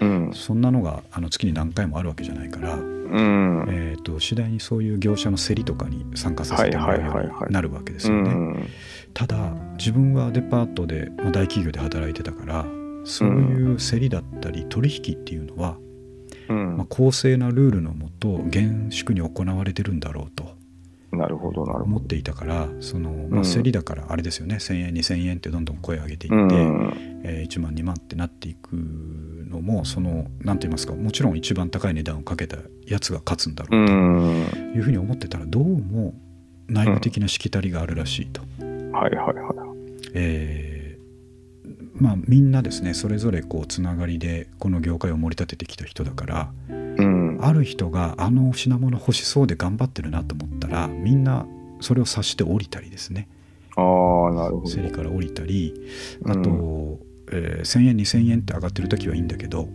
B: うん。
A: そんなのがあの月に何回もあるわけじゃないから、
B: うん。
A: えー、と次第にそういう業者の競りとかに参加させてもらうようになるわけです
B: う
A: よね。
B: ん。
A: ただ自分はデパートで、まあ、大企業で働いてたからそういう競りだったり取引っていうのは、
B: うん
A: まあ、公正なルールのもと厳粛に行われてるんだろうと
B: なるほど、なるほど。
A: 思っていたからその、まあ、
B: うん
A: 競りだからあれですよね、1,000円2,000円ってどんどん声を上げていって、
B: うん。
A: えー1万2万ってなっていくのもその何て言いますかもちろん一番高い値段をかけたやつが勝つんだろ
B: う
A: うと
B: ん。
A: いうふうに思ってたらどうも内部的なしきたりがあるらしいと。
B: はいはいはい。
A: えーまあみんなですねそれぞれこうつながりでこの業界を盛り立ててきた人だから
B: うん。
A: ある人があの品物欲しそうで頑張ってるなと思ったらみんなそれを察して降りたりですね
B: ああ、なるほど。
A: 競りから降りたりあと、
B: う
A: えー1,000円2,000円って上がってる時はいいんだけど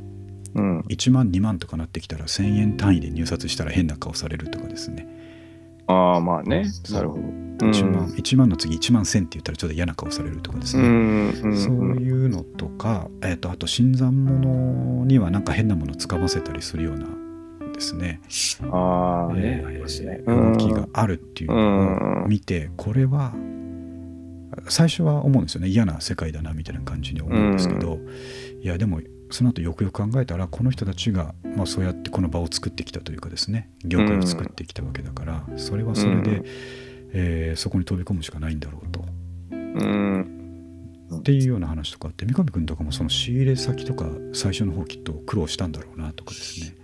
B: うん。
A: 1万2万とかなってきたら1,000円単位で入札したら変な顔されるとかですね
B: ああ、まあね。なるほど。
A: 1万 ,1 万の次1万1,000って言ったらちょっと嫌な顔されるとかです
B: う
A: ね、
B: ん。うん。
A: そういうのとか、えー、とあと新参者にはなんか変なものをつかませたりするようなですね、
B: ああ、ね
A: え。ー
B: ね。
A: 動きがあるっていうのを見てこれは最初は思うんですよね嫌な世界だなみたいな感じに思うんですけど、いやでもその後よくよく考えたらこの人たちが、まあ、そうやってこの場を作ってきたというかですね業界を作ってきたわけだから、それはそれで、
B: うん
A: えーそこに飛び込むしかないんだろうと。
B: うん。
A: っていうような話とかあって三上君とかもその仕入れ先とか最初の方きっと苦労したんだろうなとかですね。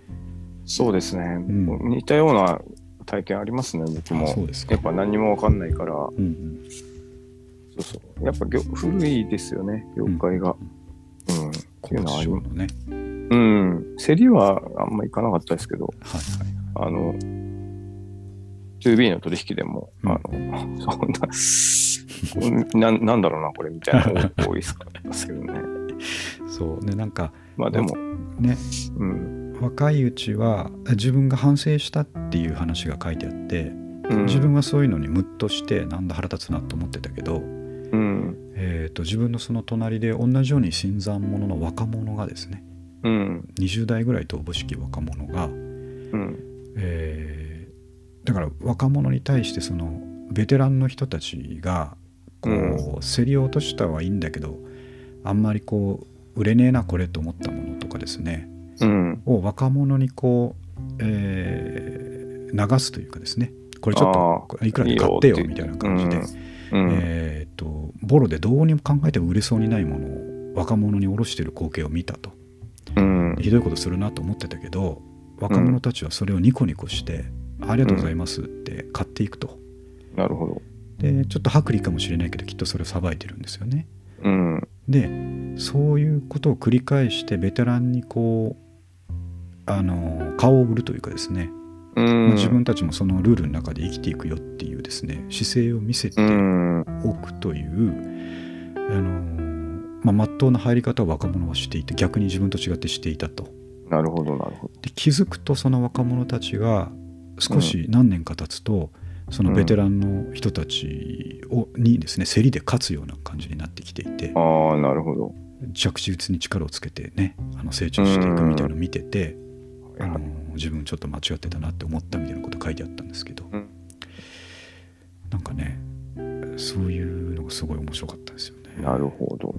B: そうですね。
A: ん
B: 似たような体験ありますね、僕も。
A: あそうですか
B: やっぱ何にもわかんないから、
A: うんうん
B: そうそう。やっぱ業古いですよね、業界が。うん。っていうの
A: ね。
B: うん。競りはあんま行かなかったですけど、
A: はいはい
B: あの、2B の取引でも、
A: うん
B: あの、そんな、[laughs] ななんだろうな、これみたいな多いですけどね。
A: そうねなんか
B: まあでも、
A: ね
B: うん。
A: 若いうちは自分が反省したっていう話が書いてあって
B: うん
A: 自分はそういうのにムッとしてなんだ腹立つなと思ってたけど、
B: うん。
A: えー、と自分のその隣で同じように新参者の若者がですね
B: うん。
A: 20代ぐらいとおぼしき若者が、
B: うん。
A: えーだから若者に対してそのベテランの人たちがこう、
B: うん
A: 競り落としたはいいんだけどあんまりこう売れねえなこれと思ったものとかですね
B: うん。
A: を若者にこう、えー流すというかですねこれちょっといくらで買ってよみたいな感じで、
B: うん
A: えー、とボロでどうにも考えても売れそうにないものを若者に卸してる光景を見たと
B: うん
A: ひどいことするなと思ってたけど若者たちはそれをニコニコして、ありがとうございますって買っていくと
B: なるほど。
A: でちょっと薄利かもしれないけどきっとそれをさばいてるんですよね
B: うん。
A: でそういうことを繰り返してベテランにこうあの顔を売るというかですね、
B: うん。
A: まあ自分たちもそのルールの中で生きていくよっていうですね姿勢を見せて
B: うん。
A: おくという、あのまあ、真っ当な入り方を若者はしていて逆に自分と違ってしていたと。
B: なるほど、なるほど。
A: で気づくとその若者たちが少し何年か経つと、そのベテランの人たちをにですね競りで勝つような感じになってきていて
B: ああ、なるほど。
A: 着実に力をつけてねあの成長していくみたいなのを見てて、あの自分ちょっと間違ってたなって思ったみたいなこと書いてあったんですけど、
B: うん
A: なんかねそういうのがすごい面白かったですよね。
B: なるほど。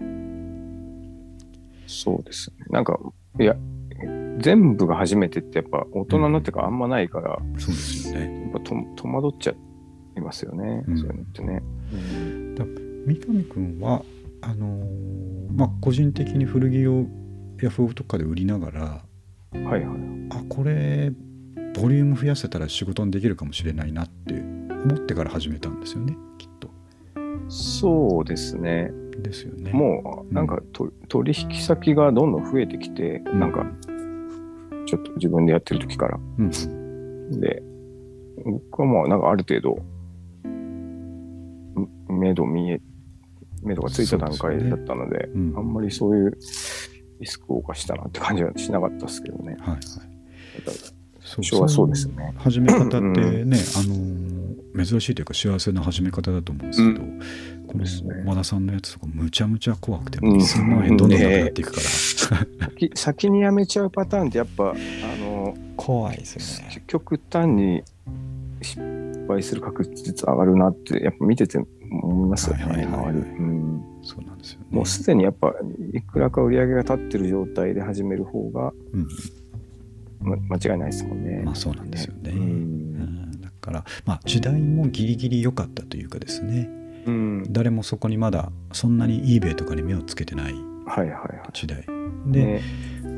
A: うん
B: そうですね。なんか、いや、全部が初めてってやっぱ大人になってからあんまないから、
A: そうですよね。
B: やっぱと戸惑っちゃいますよね。
A: うん
B: そういうのってね。
A: 三上君はあのーまあ個人的に古着をヤフオとかで売りながら
B: はいはい。
A: あこれボリューム増やせたら仕事にできるかもしれないなって思ってから始めたんですよねきっと。
B: そうですね。
A: ですよね。
B: もう、なんかと、取引先がどんどん増えてきて、
A: ん
B: なんか、ちょっと自分でやってる時から。
A: うん、
B: で、僕はもう、なんかある程度、ん目処見え、目処がついた段階だったので、
A: うん
B: あんまりそういうリスクを冒したなって感じはしなかったですけどね。
A: はいはい。
B: だから
A: そう
B: 最初はそうですよね。
A: 始め方ってね、あのー珍しいというか幸せな始め方だと思うんですけど、
B: うん
A: この和田さんのやつとかむちゃむちゃ怖くて、
B: うん
A: 1000万円どんどんなくなっていくから、
B: 先先に辞めちゃうパターンってやっぱ、あの、
A: 怖いですよね。
B: 極端に失敗する確率上がるなって、やっぱ見てて思いますよね、
A: はいは
B: うん
A: そうなんですよね。
B: もうすでにやっぱ、いくらか売り上げが立ってる状態で始める方が、
A: うん
B: ま、間違いないですもんね。
A: まあそうなんですよね。
B: う
A: うん
B: ん。
A: だから、まあ、時代もギリギリ良かったというかですね
B: うん。
A: 誰もそこにまだそんなに eBay とかに目をつけてない
B: はいはいは
A: 時代
B: い。
A: で,、
B: ね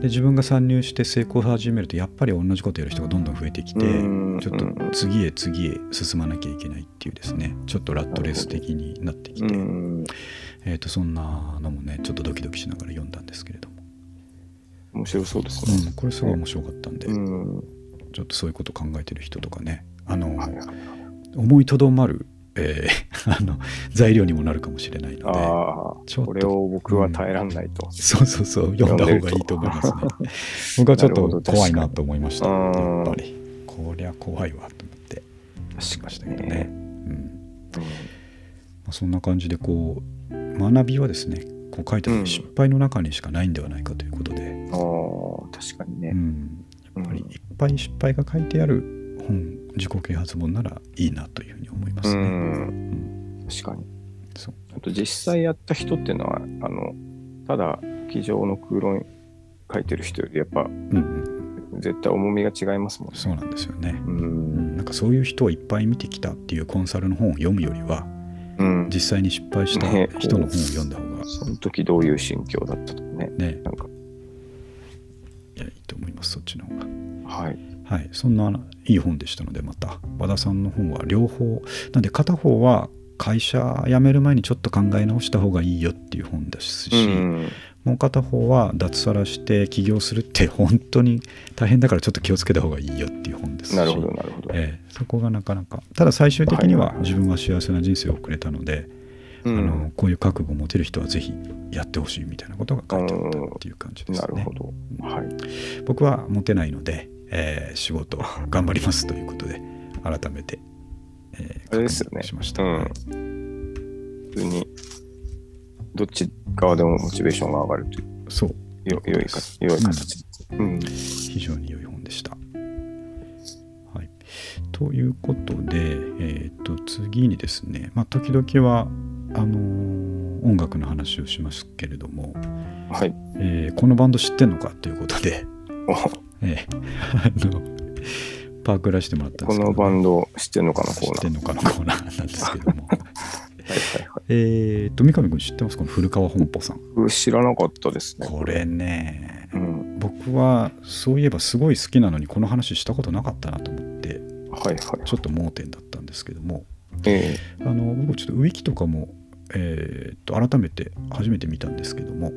A: で自分が参入して成功を始めるとやっぱり同じことやる人がどんどん増えてきて
B: うん
A: ちょっと次へ次へ進まなきゃいけないっていうですねちょっとラットレース的になってきて、
B: うん。
A: えー、とそんなのもねちょっとドキドキしながら読んだんですけれども、
B: 面白そうですね。
A: うん、これすごい面白かったんで、
B: うん。
A: ちょっとそういうこと考えてる人とかねあの。思いとどまる、えー [laughs] あの材料にもなるかもしれないのでちょっと
B: これを僕は耐えらんないと。
A: そうそうそう読んだ方がいいと思いますね。[laughs] 僕はちょっと怖いなと思いましたやっぱり。こりゃ怖いわと思って
B: 確
A: ましたけどね、
B: ね。
A: うん。まあ、そんな感じでこう学びはですねこう書いてある
B: うん。
A: 失敗の中にしかないんではないかということで、
B: うん。ああ、確かにね。
A: うん、やっぱり
B: うん。
A: いっぱい失敗が書いてある本自己啓発本ならいいなというふうに思いますね。
B: うん
A: うん
B: 確かに。
A: そう
B: あと実際やった人っていうのは、あの、ただ、机上の空論書いてる人より、やっぱ、
A: うんうん、
B: 絶対重みが違いますもんね。
A: そうなんですよね。
B: う。
A: うんんなんかそういう人をいっぱい見てきたっていうコンサルの本を読むよりは
B: うん。
A: 実際に失敗した
B: ね
A: 人の本を読んだ方が
B: その時どういう心境だったとかね。
A: ね
B: なんか、
A: いやいいと思いますそっちの方が。
B: はい。
A: はい、そんないい本でしたのでまた和田さんの本は両方なんで片方は会社辞める前にちょっと考え直した方がいいよっていう本ですし、
B: うん。
A: もう片方は脱サラして起業するって本当に大変だからちょっと気をつけた方がいいよっていう本ですし
B: なるほど、なるほど。
A: ええそこがなかなかただ最終的には自分は幸せな人生を送れたので、
B: うん
A: あのこういう覚悟を持てる人はぜひやってほしいみたいなことが書いてあったっていう感じですね
B: なるほ。ど。はい。
A: 僕は持てないので、えー仕事頑張りますということで改めて、えー
B: あれですよね
A: 確認しました、
B: うん
A: はい
B: 普通に、どっち側でもモチベーションが上がるという、
A: そう
B: よ良いか良い形。うん。
A: 非常に良い本でした。はい、ということで、えー、と次にですね、まあ、時々はあのー音楽の話をしますけれども、
B: はい。
A: えーこのバンド知ってんのかということで、[laughs]
B: お
A: え。ーあのパークらしてもらったんですけど、
B: このバンド知ってんのかな、コ
A: 知っ
B: ー。ナー。
A: てんのかのコーナーなんですけども。[laughs]
B: はいはいはい。
A: えっと三上君知ってます？この古川本舗さん。
B: う知らなかったですね。
A: これね
B: うん。
A: 僕はそういえばすごい好きなのにこの話したことなかったなと思って
B: はいはい。
A: ちょっと盲点だったんですけども。
B: え
A: あの僕ちょっとウィキとかも、えーっと改めて初めて見たんですけども、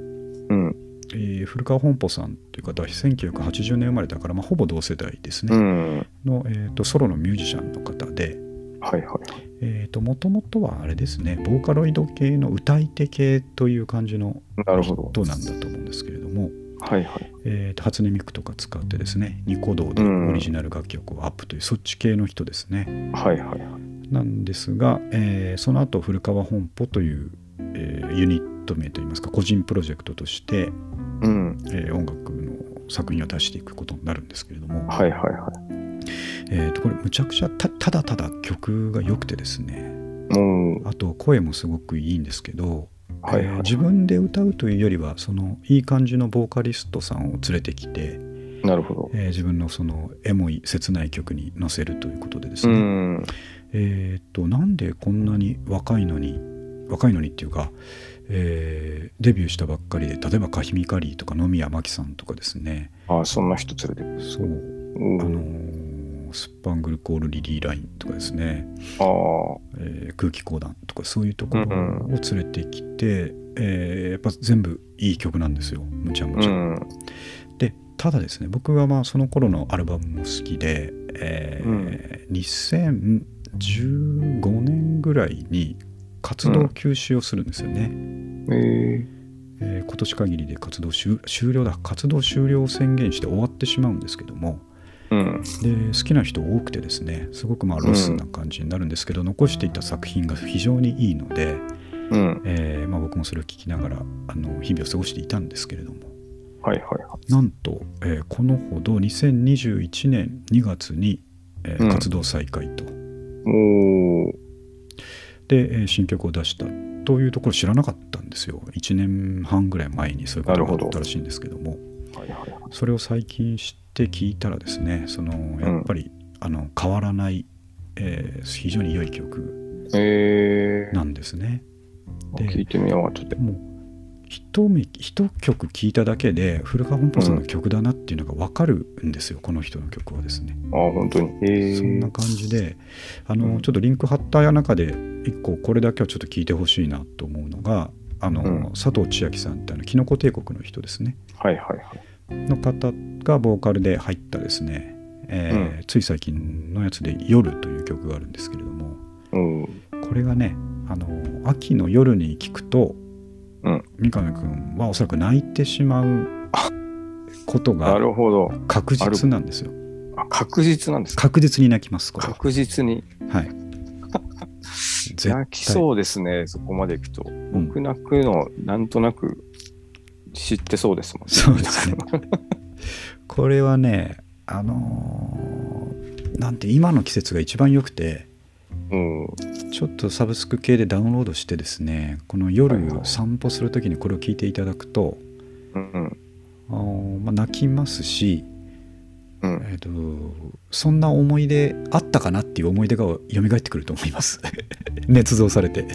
B: え
A: ー古川本舗さんという方は1980年生まれだから、まあ、ほぼ同世代です
B: う
A: ね、
B: ん。
A: の、えーっとソロのミュージシャンの方で
B: はいはいはい。
A: えーともともとはあれですねボーカロイド系の歌い手系という感じの。人なんだと思うんですけれども、
B: はいはい。
A: えーと初音ミクとか使ってですねニコ動でオリジナル楽曲をアップという、そっち系の人ですね
B: はいはいはい。
A: なんですが、えーその後古川本舗という、えーユニット名といいますか個人プロジェクトとして、
B: うん。
A: えー音楽の作品を出していくことになるんですけれども、
B: はいはいはい。
A: えーとこれむちゃくちゃたただただ曲が良くてですね
B: もう、
A: あと声もすごくいいんですけど、
B: はいはい
A: えー自分で歌うというよりはそのいい感じのボーカリストさんを連れてきて、
B: なるほど。
A: えー自分のそのエモい切ない曲に乗せるということでです
B: う
A: ね、
B: ん。
A: えとなんでこんなに若いのに若いのにっていうか、えーデビューしたばっかりで例えばカヒミカリーとか野宮真紀さんとかですね
B: あそんな人連れてくる。
A: そう
B: お
A: あの
B: ー
A: ースパングルコールリリーラインとかですね、
B: あ
A: えー空気講談とかそういうところ
B: うん
A: を連れてきて、えーやっぱ全部いい曲なんですよむちゃむ
B: あ。
A: ちゃ。
B: うん。
A: でただですね僕はまあその頃のアルバムも好きで、えー2015年ぐらいに活動休止をするんですよね。
B: え
A: えー今年限りで活動終終了だ活動終了を宣言して終わってしまうんですけども
B: ー、うん。
A: で好きな人多くてですねすごくまあロスな感じになるんですけど、残していた作品が非常にいいので、
B: うん。
A: えーまあ、僕もそれを聞きながらあの日々を過ごしていたんですけれども
B: はいはいはい。
A: なんと、えーこのほど2021年2月に、えー
B: うん
A: 活動再開と、
B: おー。
A: で、えー新曲を出したというところ知らなかったんですよ1年半ぐらい前にそういうことがあったらしいんですけども。それを最近知って聞いたらですねそのやっぱり、あの変わらない、えー非常に良い曲
B: えー、
A: なんですね。で
B: 聞いてみよう、後で。
A: もう一目一曲聴いただけで古川本舗さんの曲だなっていうのが分かるんですよ、この人の曲はですね。
B: あ本当に。えー、
A: そんな感じであの、
B: うん
A: ちょっとリンク貼った中で一個これだけはちょっと聞いてほしいなと思うのがあの、
B: うん
A: 佐藤千秋さんってあのキノコ帝国の人ですね
B: はいはいはい。
A: の方がボーカルで入ったですね、えー
B: う
A: つい最近のやつで「夜」という曲があるんですけれども
B: うん。
A: これがねあの秋の夜に聴くと、
B: うん
A: 三上君はおそらく泣いてしまうこと
B: な
A: が
B: るほど。
A: 確実なんですよ。
B: あ確実なんですか
A: 確実に泣きますこれは。
B: 確実に。
A: はい。[laughs]
B: 泣きそうですね、そこまでいくと。
A: ん。
B: 僕泣くの、なんとなく知ってそうですもん
A: そうですね。これはねあのーなんて今の季節が一番良くて
B: うん。
A: ちょっとサブスク系でダウンロードしてですねこの夜散歩する時にこれを聞いていただくと、
B: うん。
A: あーまあ、泣きますし、
B: うん。
A: えー、とそんな思い出あったかなっていう思い出が蘇ってくると思います [laughs] 捏造されて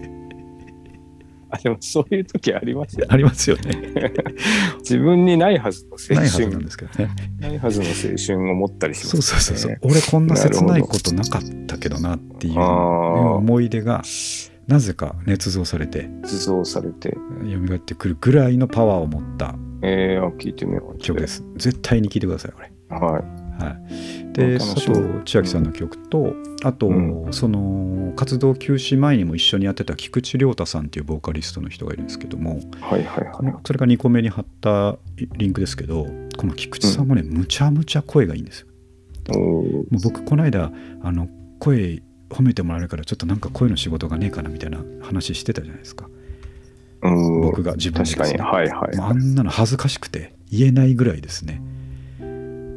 B: あ、でもそういう時ありますよ。
A: ありますよね [laughs]
B: 自分にないはずの青
A: ないはずなん
B: 春
A: で、すけどね
B: ないはずの青春を持ったりします、
A: そうそうそうそう俺こんな切ないことなかったけどなっていう、思い出がなぜか捏造されて
B: 実像されて。
A: 蘇ってくるぐらいのパワーを持った
B: えー、あ聞いてみよう。
A: 曲で。す絶対に聴いてくださいこれ
B: はい。
A: はい、で佐藤千秋さんの曲とあと、
B: うん
A: その活動休止前にも一緒にやってた菊池亮太さんっていうボーカリストの人がいるんですけども
B: はいはいはい。
A: それが2個目に貼ったリンクですけどこの菊池さんもね、むちゃむちゃ声がいいんですよ。もう僕この間あの声褒めてもらえるからちょっとなんか声の仕事がねえかなみたいな話してたじゃないですか
B: うん。
A: 僕が自分でね
B: 確かに。はいはい。
A: もうあんなの恥ずかしくて言えないぐらいですね。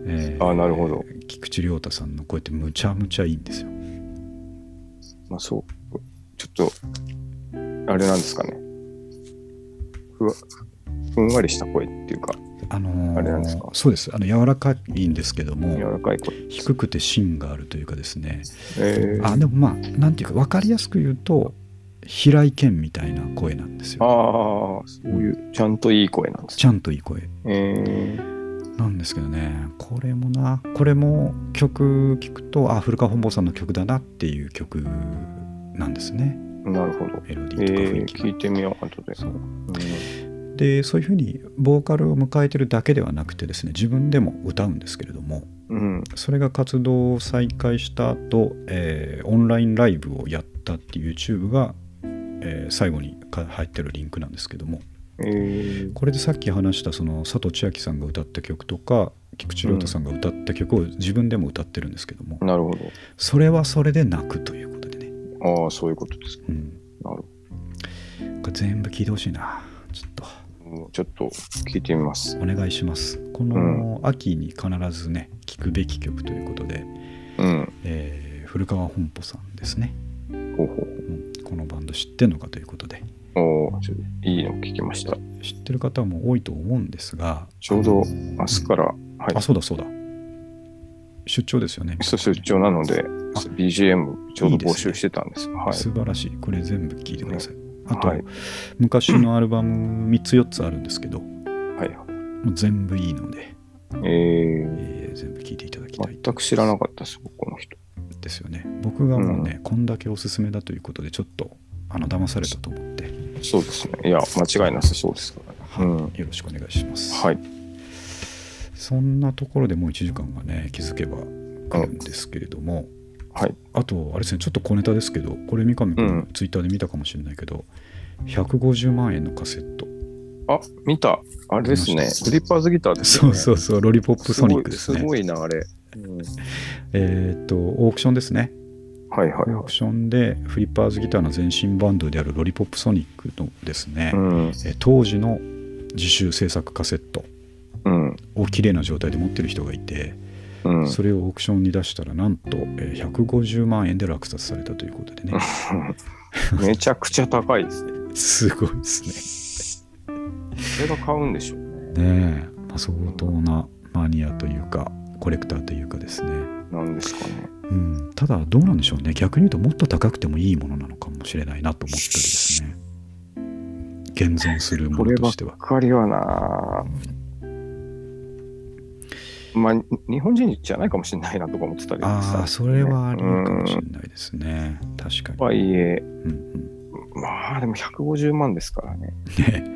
A: えー
B: あなるほど。
A: 菊池亮太さんの声ってむちゃむちゃいいんですよ。
B: まあそう。ちょっと、あれなんですかね。ふわふんわりした声っていうか、
A: あのー
B: あれなんですか？
A: そうですあの柔らかいんですけども
B: 柔らかい声。
A: 低くて芯があるというかですね
B: えー、
A: あでもまあなんていうか分かりやすく言うと平井堅みたいな声なんですよ
B: ああ、そういう、ちゃんといい声なんです
A: ちゃんといい声
B: え
A: なんですけどねこれもなこれも曲聴くとあ古川本坊さんの曲だなっていう曲なんですね
B: ー、なるほど。
A: メロデ
B: えー、
A: ィーとか雰囲気が
B: 聞いてみよう、後で。
A: そう
B: うん
A: でそういうふうにボーカルを迎えてるだけではなくてですね自分でも歌うんですけれども
B: うん。
A: それが活動を再開した後、えーオンラインライブをやったっていう YouTube が、えー最後にか入ってるリンクなんですけども
B: えー、
A: これでさっき話したその佐藤千亜さんが歌った曲とか菊池亮太さんが歌った曲を自分でも歌ってるんですけども、
B: なるほ
A: それはそれで泣くということでね、
B: ど。ああ、そういうことですか。
A: うん、
B: なるほ
A: これ全部聴いてほしいな。ちょっと。
B: ちょっと聞いてみます。
A: お願いします。この秋に必ずね聴くべき曲ということで、
B: うん。
A: えー古川本舗さんですね、
B: ほうほ
A: う。ん。このバンド知ってんのかということで。
B: う。おいいの聞きました。
A: 知ってる方も多いと思うんですが
B: ちょうど明日から、はい
A: あ。そうだそうだ出張ですよね
B: そう出張なので、
A: あ
B: BGM ちょうど募集してたんです。はい。
A: 素晴らしいこれ全部聴いてください、あと、
B: はい
A: 昔のアルバム3つ4つあるんですけど
B: はい。
A: もう全部いいので、
B: えー、
A: えー全部聴いていただきたい
B: 全く知らなかったです、この人。
A: ですよね僕がもうね、こんだけおすすめだということでちょっとあの騙されたと思って、
B: そうですね。いや、間違いなさそうですからね。うん。
A: よろしくお願いします、
B: はい。
A: そんなところでもう1時間がね気づけば来るんですけれども、
B: はい。
A: あとあれですねちょっと小ネタですけどこれ三上君、
B: うん
A: ツイッターで見たかもしれないけど150万円のカセット
B: あ、見た。あれですね。
A: 見ました
B: フリッパーズギターですよね。
A: そうそうそうロリポップソニックですね
B: すごいな、あれ。うん、
A: えーっとオークションですね
B: はいはいはい
A: オーク。ションでフリッパーズギターの前身バンドであるロリポップソニックのですね、
B: うん。
A: えー当時の自主制作カセット
B: うん。
A: を綺麗な状態で持ってる人がいて、
B: うん。
A: それをオークションに出したらなんと、えー150万円で落札されたということでね [laughs]
B: めちゃくちゃ高いですね。
A: すごいです
B: それが買うんでしょうね。
A: ねねえ、まあ、相当なマニアというかコレクターというかですね、
B: なんですかね。
A: うん、ただどうなんでしょうね。逆に言うともっと高くてもいいものなのかもしれないなと思ったりですね。現存するも
B: こればっ
A: のとしては。
B: かりはな。まあ、に日本人じゃないかもしれないなとか思ってたりしたんですよね。
A: ああそれはあるかもしれないですね。確かに、
B: とはいえ、
A: うんうん、
B: まあでも150万ですからね。
A: ね。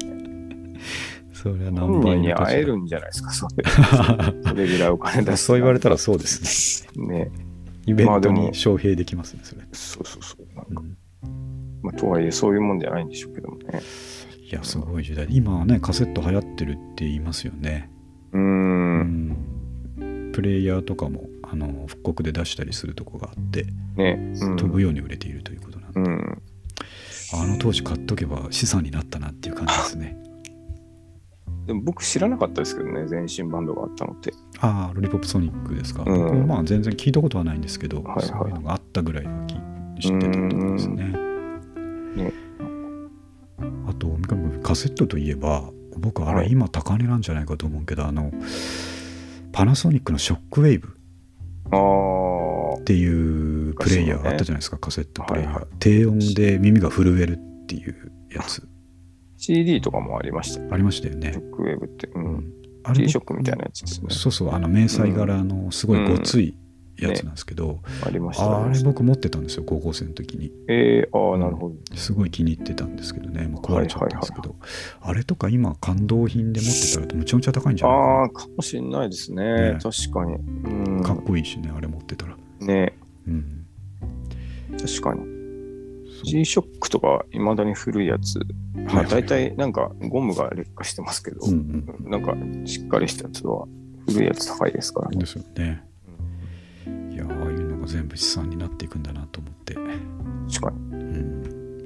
A: それは何倍の価値だ。
B: 会えるんじゃないですか、それ。[laughs] それぐらいお金出す。
A: そう言われたらそうですね。
B: ね。
A: イベントに招聘できますねそれ、
B: そうそうそう。なんか
A: うん
B: まあ、とはいえ、そういうもんじゃないんでしょうけどもね。
A: いやすごい時代今はねカセット流行ってるって言いますよね
B: うー。
A: うんんプレイヤーとかもあの復刻で出したりするとこがあって
B: ね。うん
A: 飛ぶように売れているということなんで、
B: うん。
A: あの当時買っとけば資産になったなっていう感じですね
B: でも僕知らなかったですけどね、全身バンドがあったのって。
A: ああロリポップソニックですか、
B: うん。
A: まあ全然聞いたことはないんですけど、
B: はいはい。
A: そういうのがあったぐらいはき知ってたところですね。
B: ね。
A: あとカセットといえば僕あ
B: はい。
A: れ今高値なんじゃないかと思うけど、あのパナソニックのショックウェーブっ。ていうプレイヤーあったじゃないですか、カセットプレイヤー、
B: はいはい。
A: 低音で耳が震えるっていうやつ
B: CD とかもありましたよ。
A: ありましたよね
B: ショ、ックウェーブって。う。
A: うんん、あれ
B: T ショックみたいなやつですね。
A: そうそうあの迷彩柄のすごいごついやつなんですけど、
B: ありました。
A: あ
B: りました
A: れ僕持ってたんですよ高校生の時に
B: えー、ああ、なるほど。
A: すごい気に入ってたんですけどねもう壊れちゃったんですけど、あれとか今感動品で持ってたらむちゃむちゃ高いんじゃないか
B: ああ、かもしれないですね。
A: ね
B: 確かに。うん。
A: なかっこいいしねあれ持ってたら
B: ね
A: うん
B: 確かに。
A: そう
B: G ショックとか、いまだに古いやつ。まあ、大体、なんか、ゴムが劣化してますけど、
A: うんうん
B: なんか、しっかりしたやつは、古いやつ高いですからね。
A: ですよねいやああいうのが全部資産になっていくんだなと思って
B: 確かに。
A: うん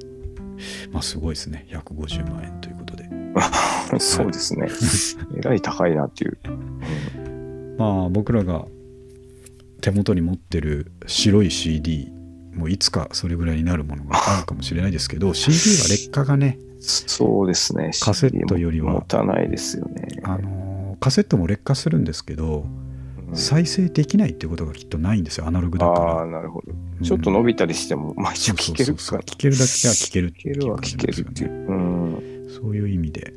A: まあすごいですね150万円ということで [laughs]
B: そうですね。[laughs] えらい高いなっていう。
A: まあ僕らが手元に持ってる白い CD もいつかそれぐらいになるものがあるかもしれないですけど CD は劣化がね
B: そうですね。
A: カセットよりは
B: 持たないですよね。
A: あのーカセットも劣化するんですけど、
B: うん
A: 再生できないっていうことがきっとないんですよアナログだから
B: ああ、なるほど。
A: うん
B: ちょっと伸びたりしても、まあ一応聞けるか
A: 聞けるだけは聞けるって
B: 聞けるは
A: いう感じ
B: 聞けるってう。うん。
A: そういう意味で、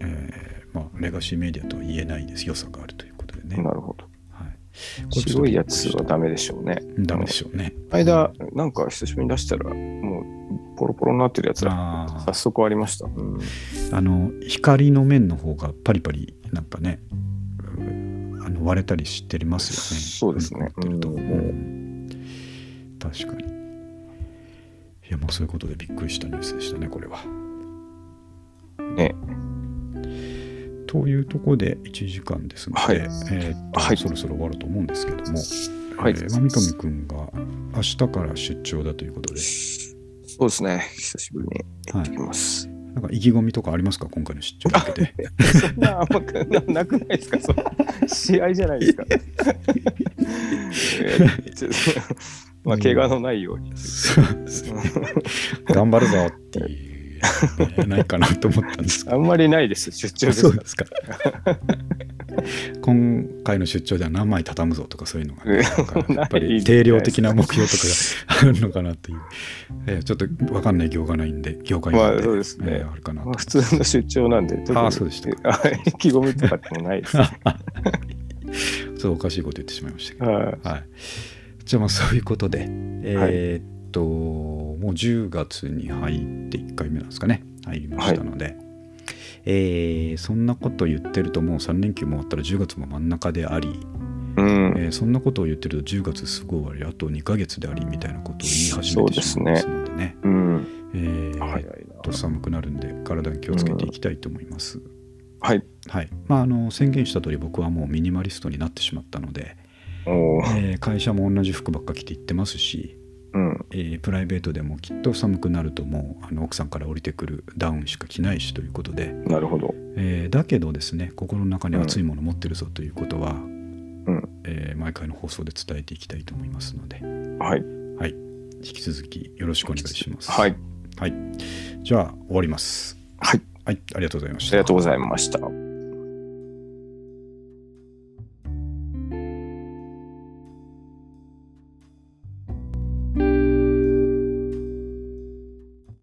A: えーまあ、レガシーメディアとは言えないです良さがあるということでね、
B: なるほど。
A: はい、
B: 白いやつはダメでしょうね。
A: ダメでしょうね。
B: 間、なんか久しぶりに出したら、もうポロポロになってるやつら、
A: あ
B: 早速ありました。うん。
A: ーあの光の面の方がパリパリなんかねうんあの割れたりしてますよね。
B: そうですね。うん。
A: 確かに。いやもうそういうことでびっくりしたニュースでしたねこれは。
B: ね。
A: というところで1時間ですので、
B: はい。
A: えー
B: はい。
A: そろそろ終わると思うんですけども、
B: はい。
A: えーまあ三上くんが明日から出張だということで。
B: そうですね。久しぶりに行ってきます。
A: なんか意気込みとかありますか？今回の出張に向けて [laughs]
B: そんな甘くななくないですか？その試合じゃないですか？[laughs] まあ、怪我のないように。
A: 頑張るぞっていう、ねないかなと思ったんですけど
B: あんまりないです、出張です
A: そうですか今回の出張では何枚畳むぞとかそういうのが、ね、やっぱり定量的な目標とかがあるのかなっていう、えーちょっと分かんない業がないんで業界なんで,、
B: まあそうですね
A: えーあるかな
B: まあ、普通の出張なんで、特に
A: あそうでした
B: 意気込みとかでもないです。
A: そうおかしいこと言ってしまいましたけど
B: はい、
A: じゃあまあそういうことで、えーっと、もう10月に入って1回目なんですかね、入りましたので、えーそんなこと言ってると、もう3連休も終わったら10月も真ん中であり、
B: うん。
A: えーそんなことを言ってると10月すぐ終わり、あと2ヶ月でありみたいなことを言い始めてしまいますのでね、
B: うん。
A: と寒くなるんで、体に気をつけていきたいと思います。
B: な。はい。
A: はいまあ、あの宣言した通り僕はもうミニマリストになってしまったので、えー会社も同じ服ばっか着て行ってますし、
B: うん。
A: えープライベートでもきっと寒くなるともうあの奥さんから降りてくるダウンしか着ないしということで、
B: なるほど。
A: えーだけどですね心の中に熱いもの持ってるぞということは、
B: うん。
A: えー毎回の放送で伝えていきたいと思いますので、
B: はい。
A: はい、引き続きよろしくお願いします。
B: はい。
A: はい、じゃあ終わります。
B: はい。
A: はい、ありがとうございました
B: ありがとう。ございました。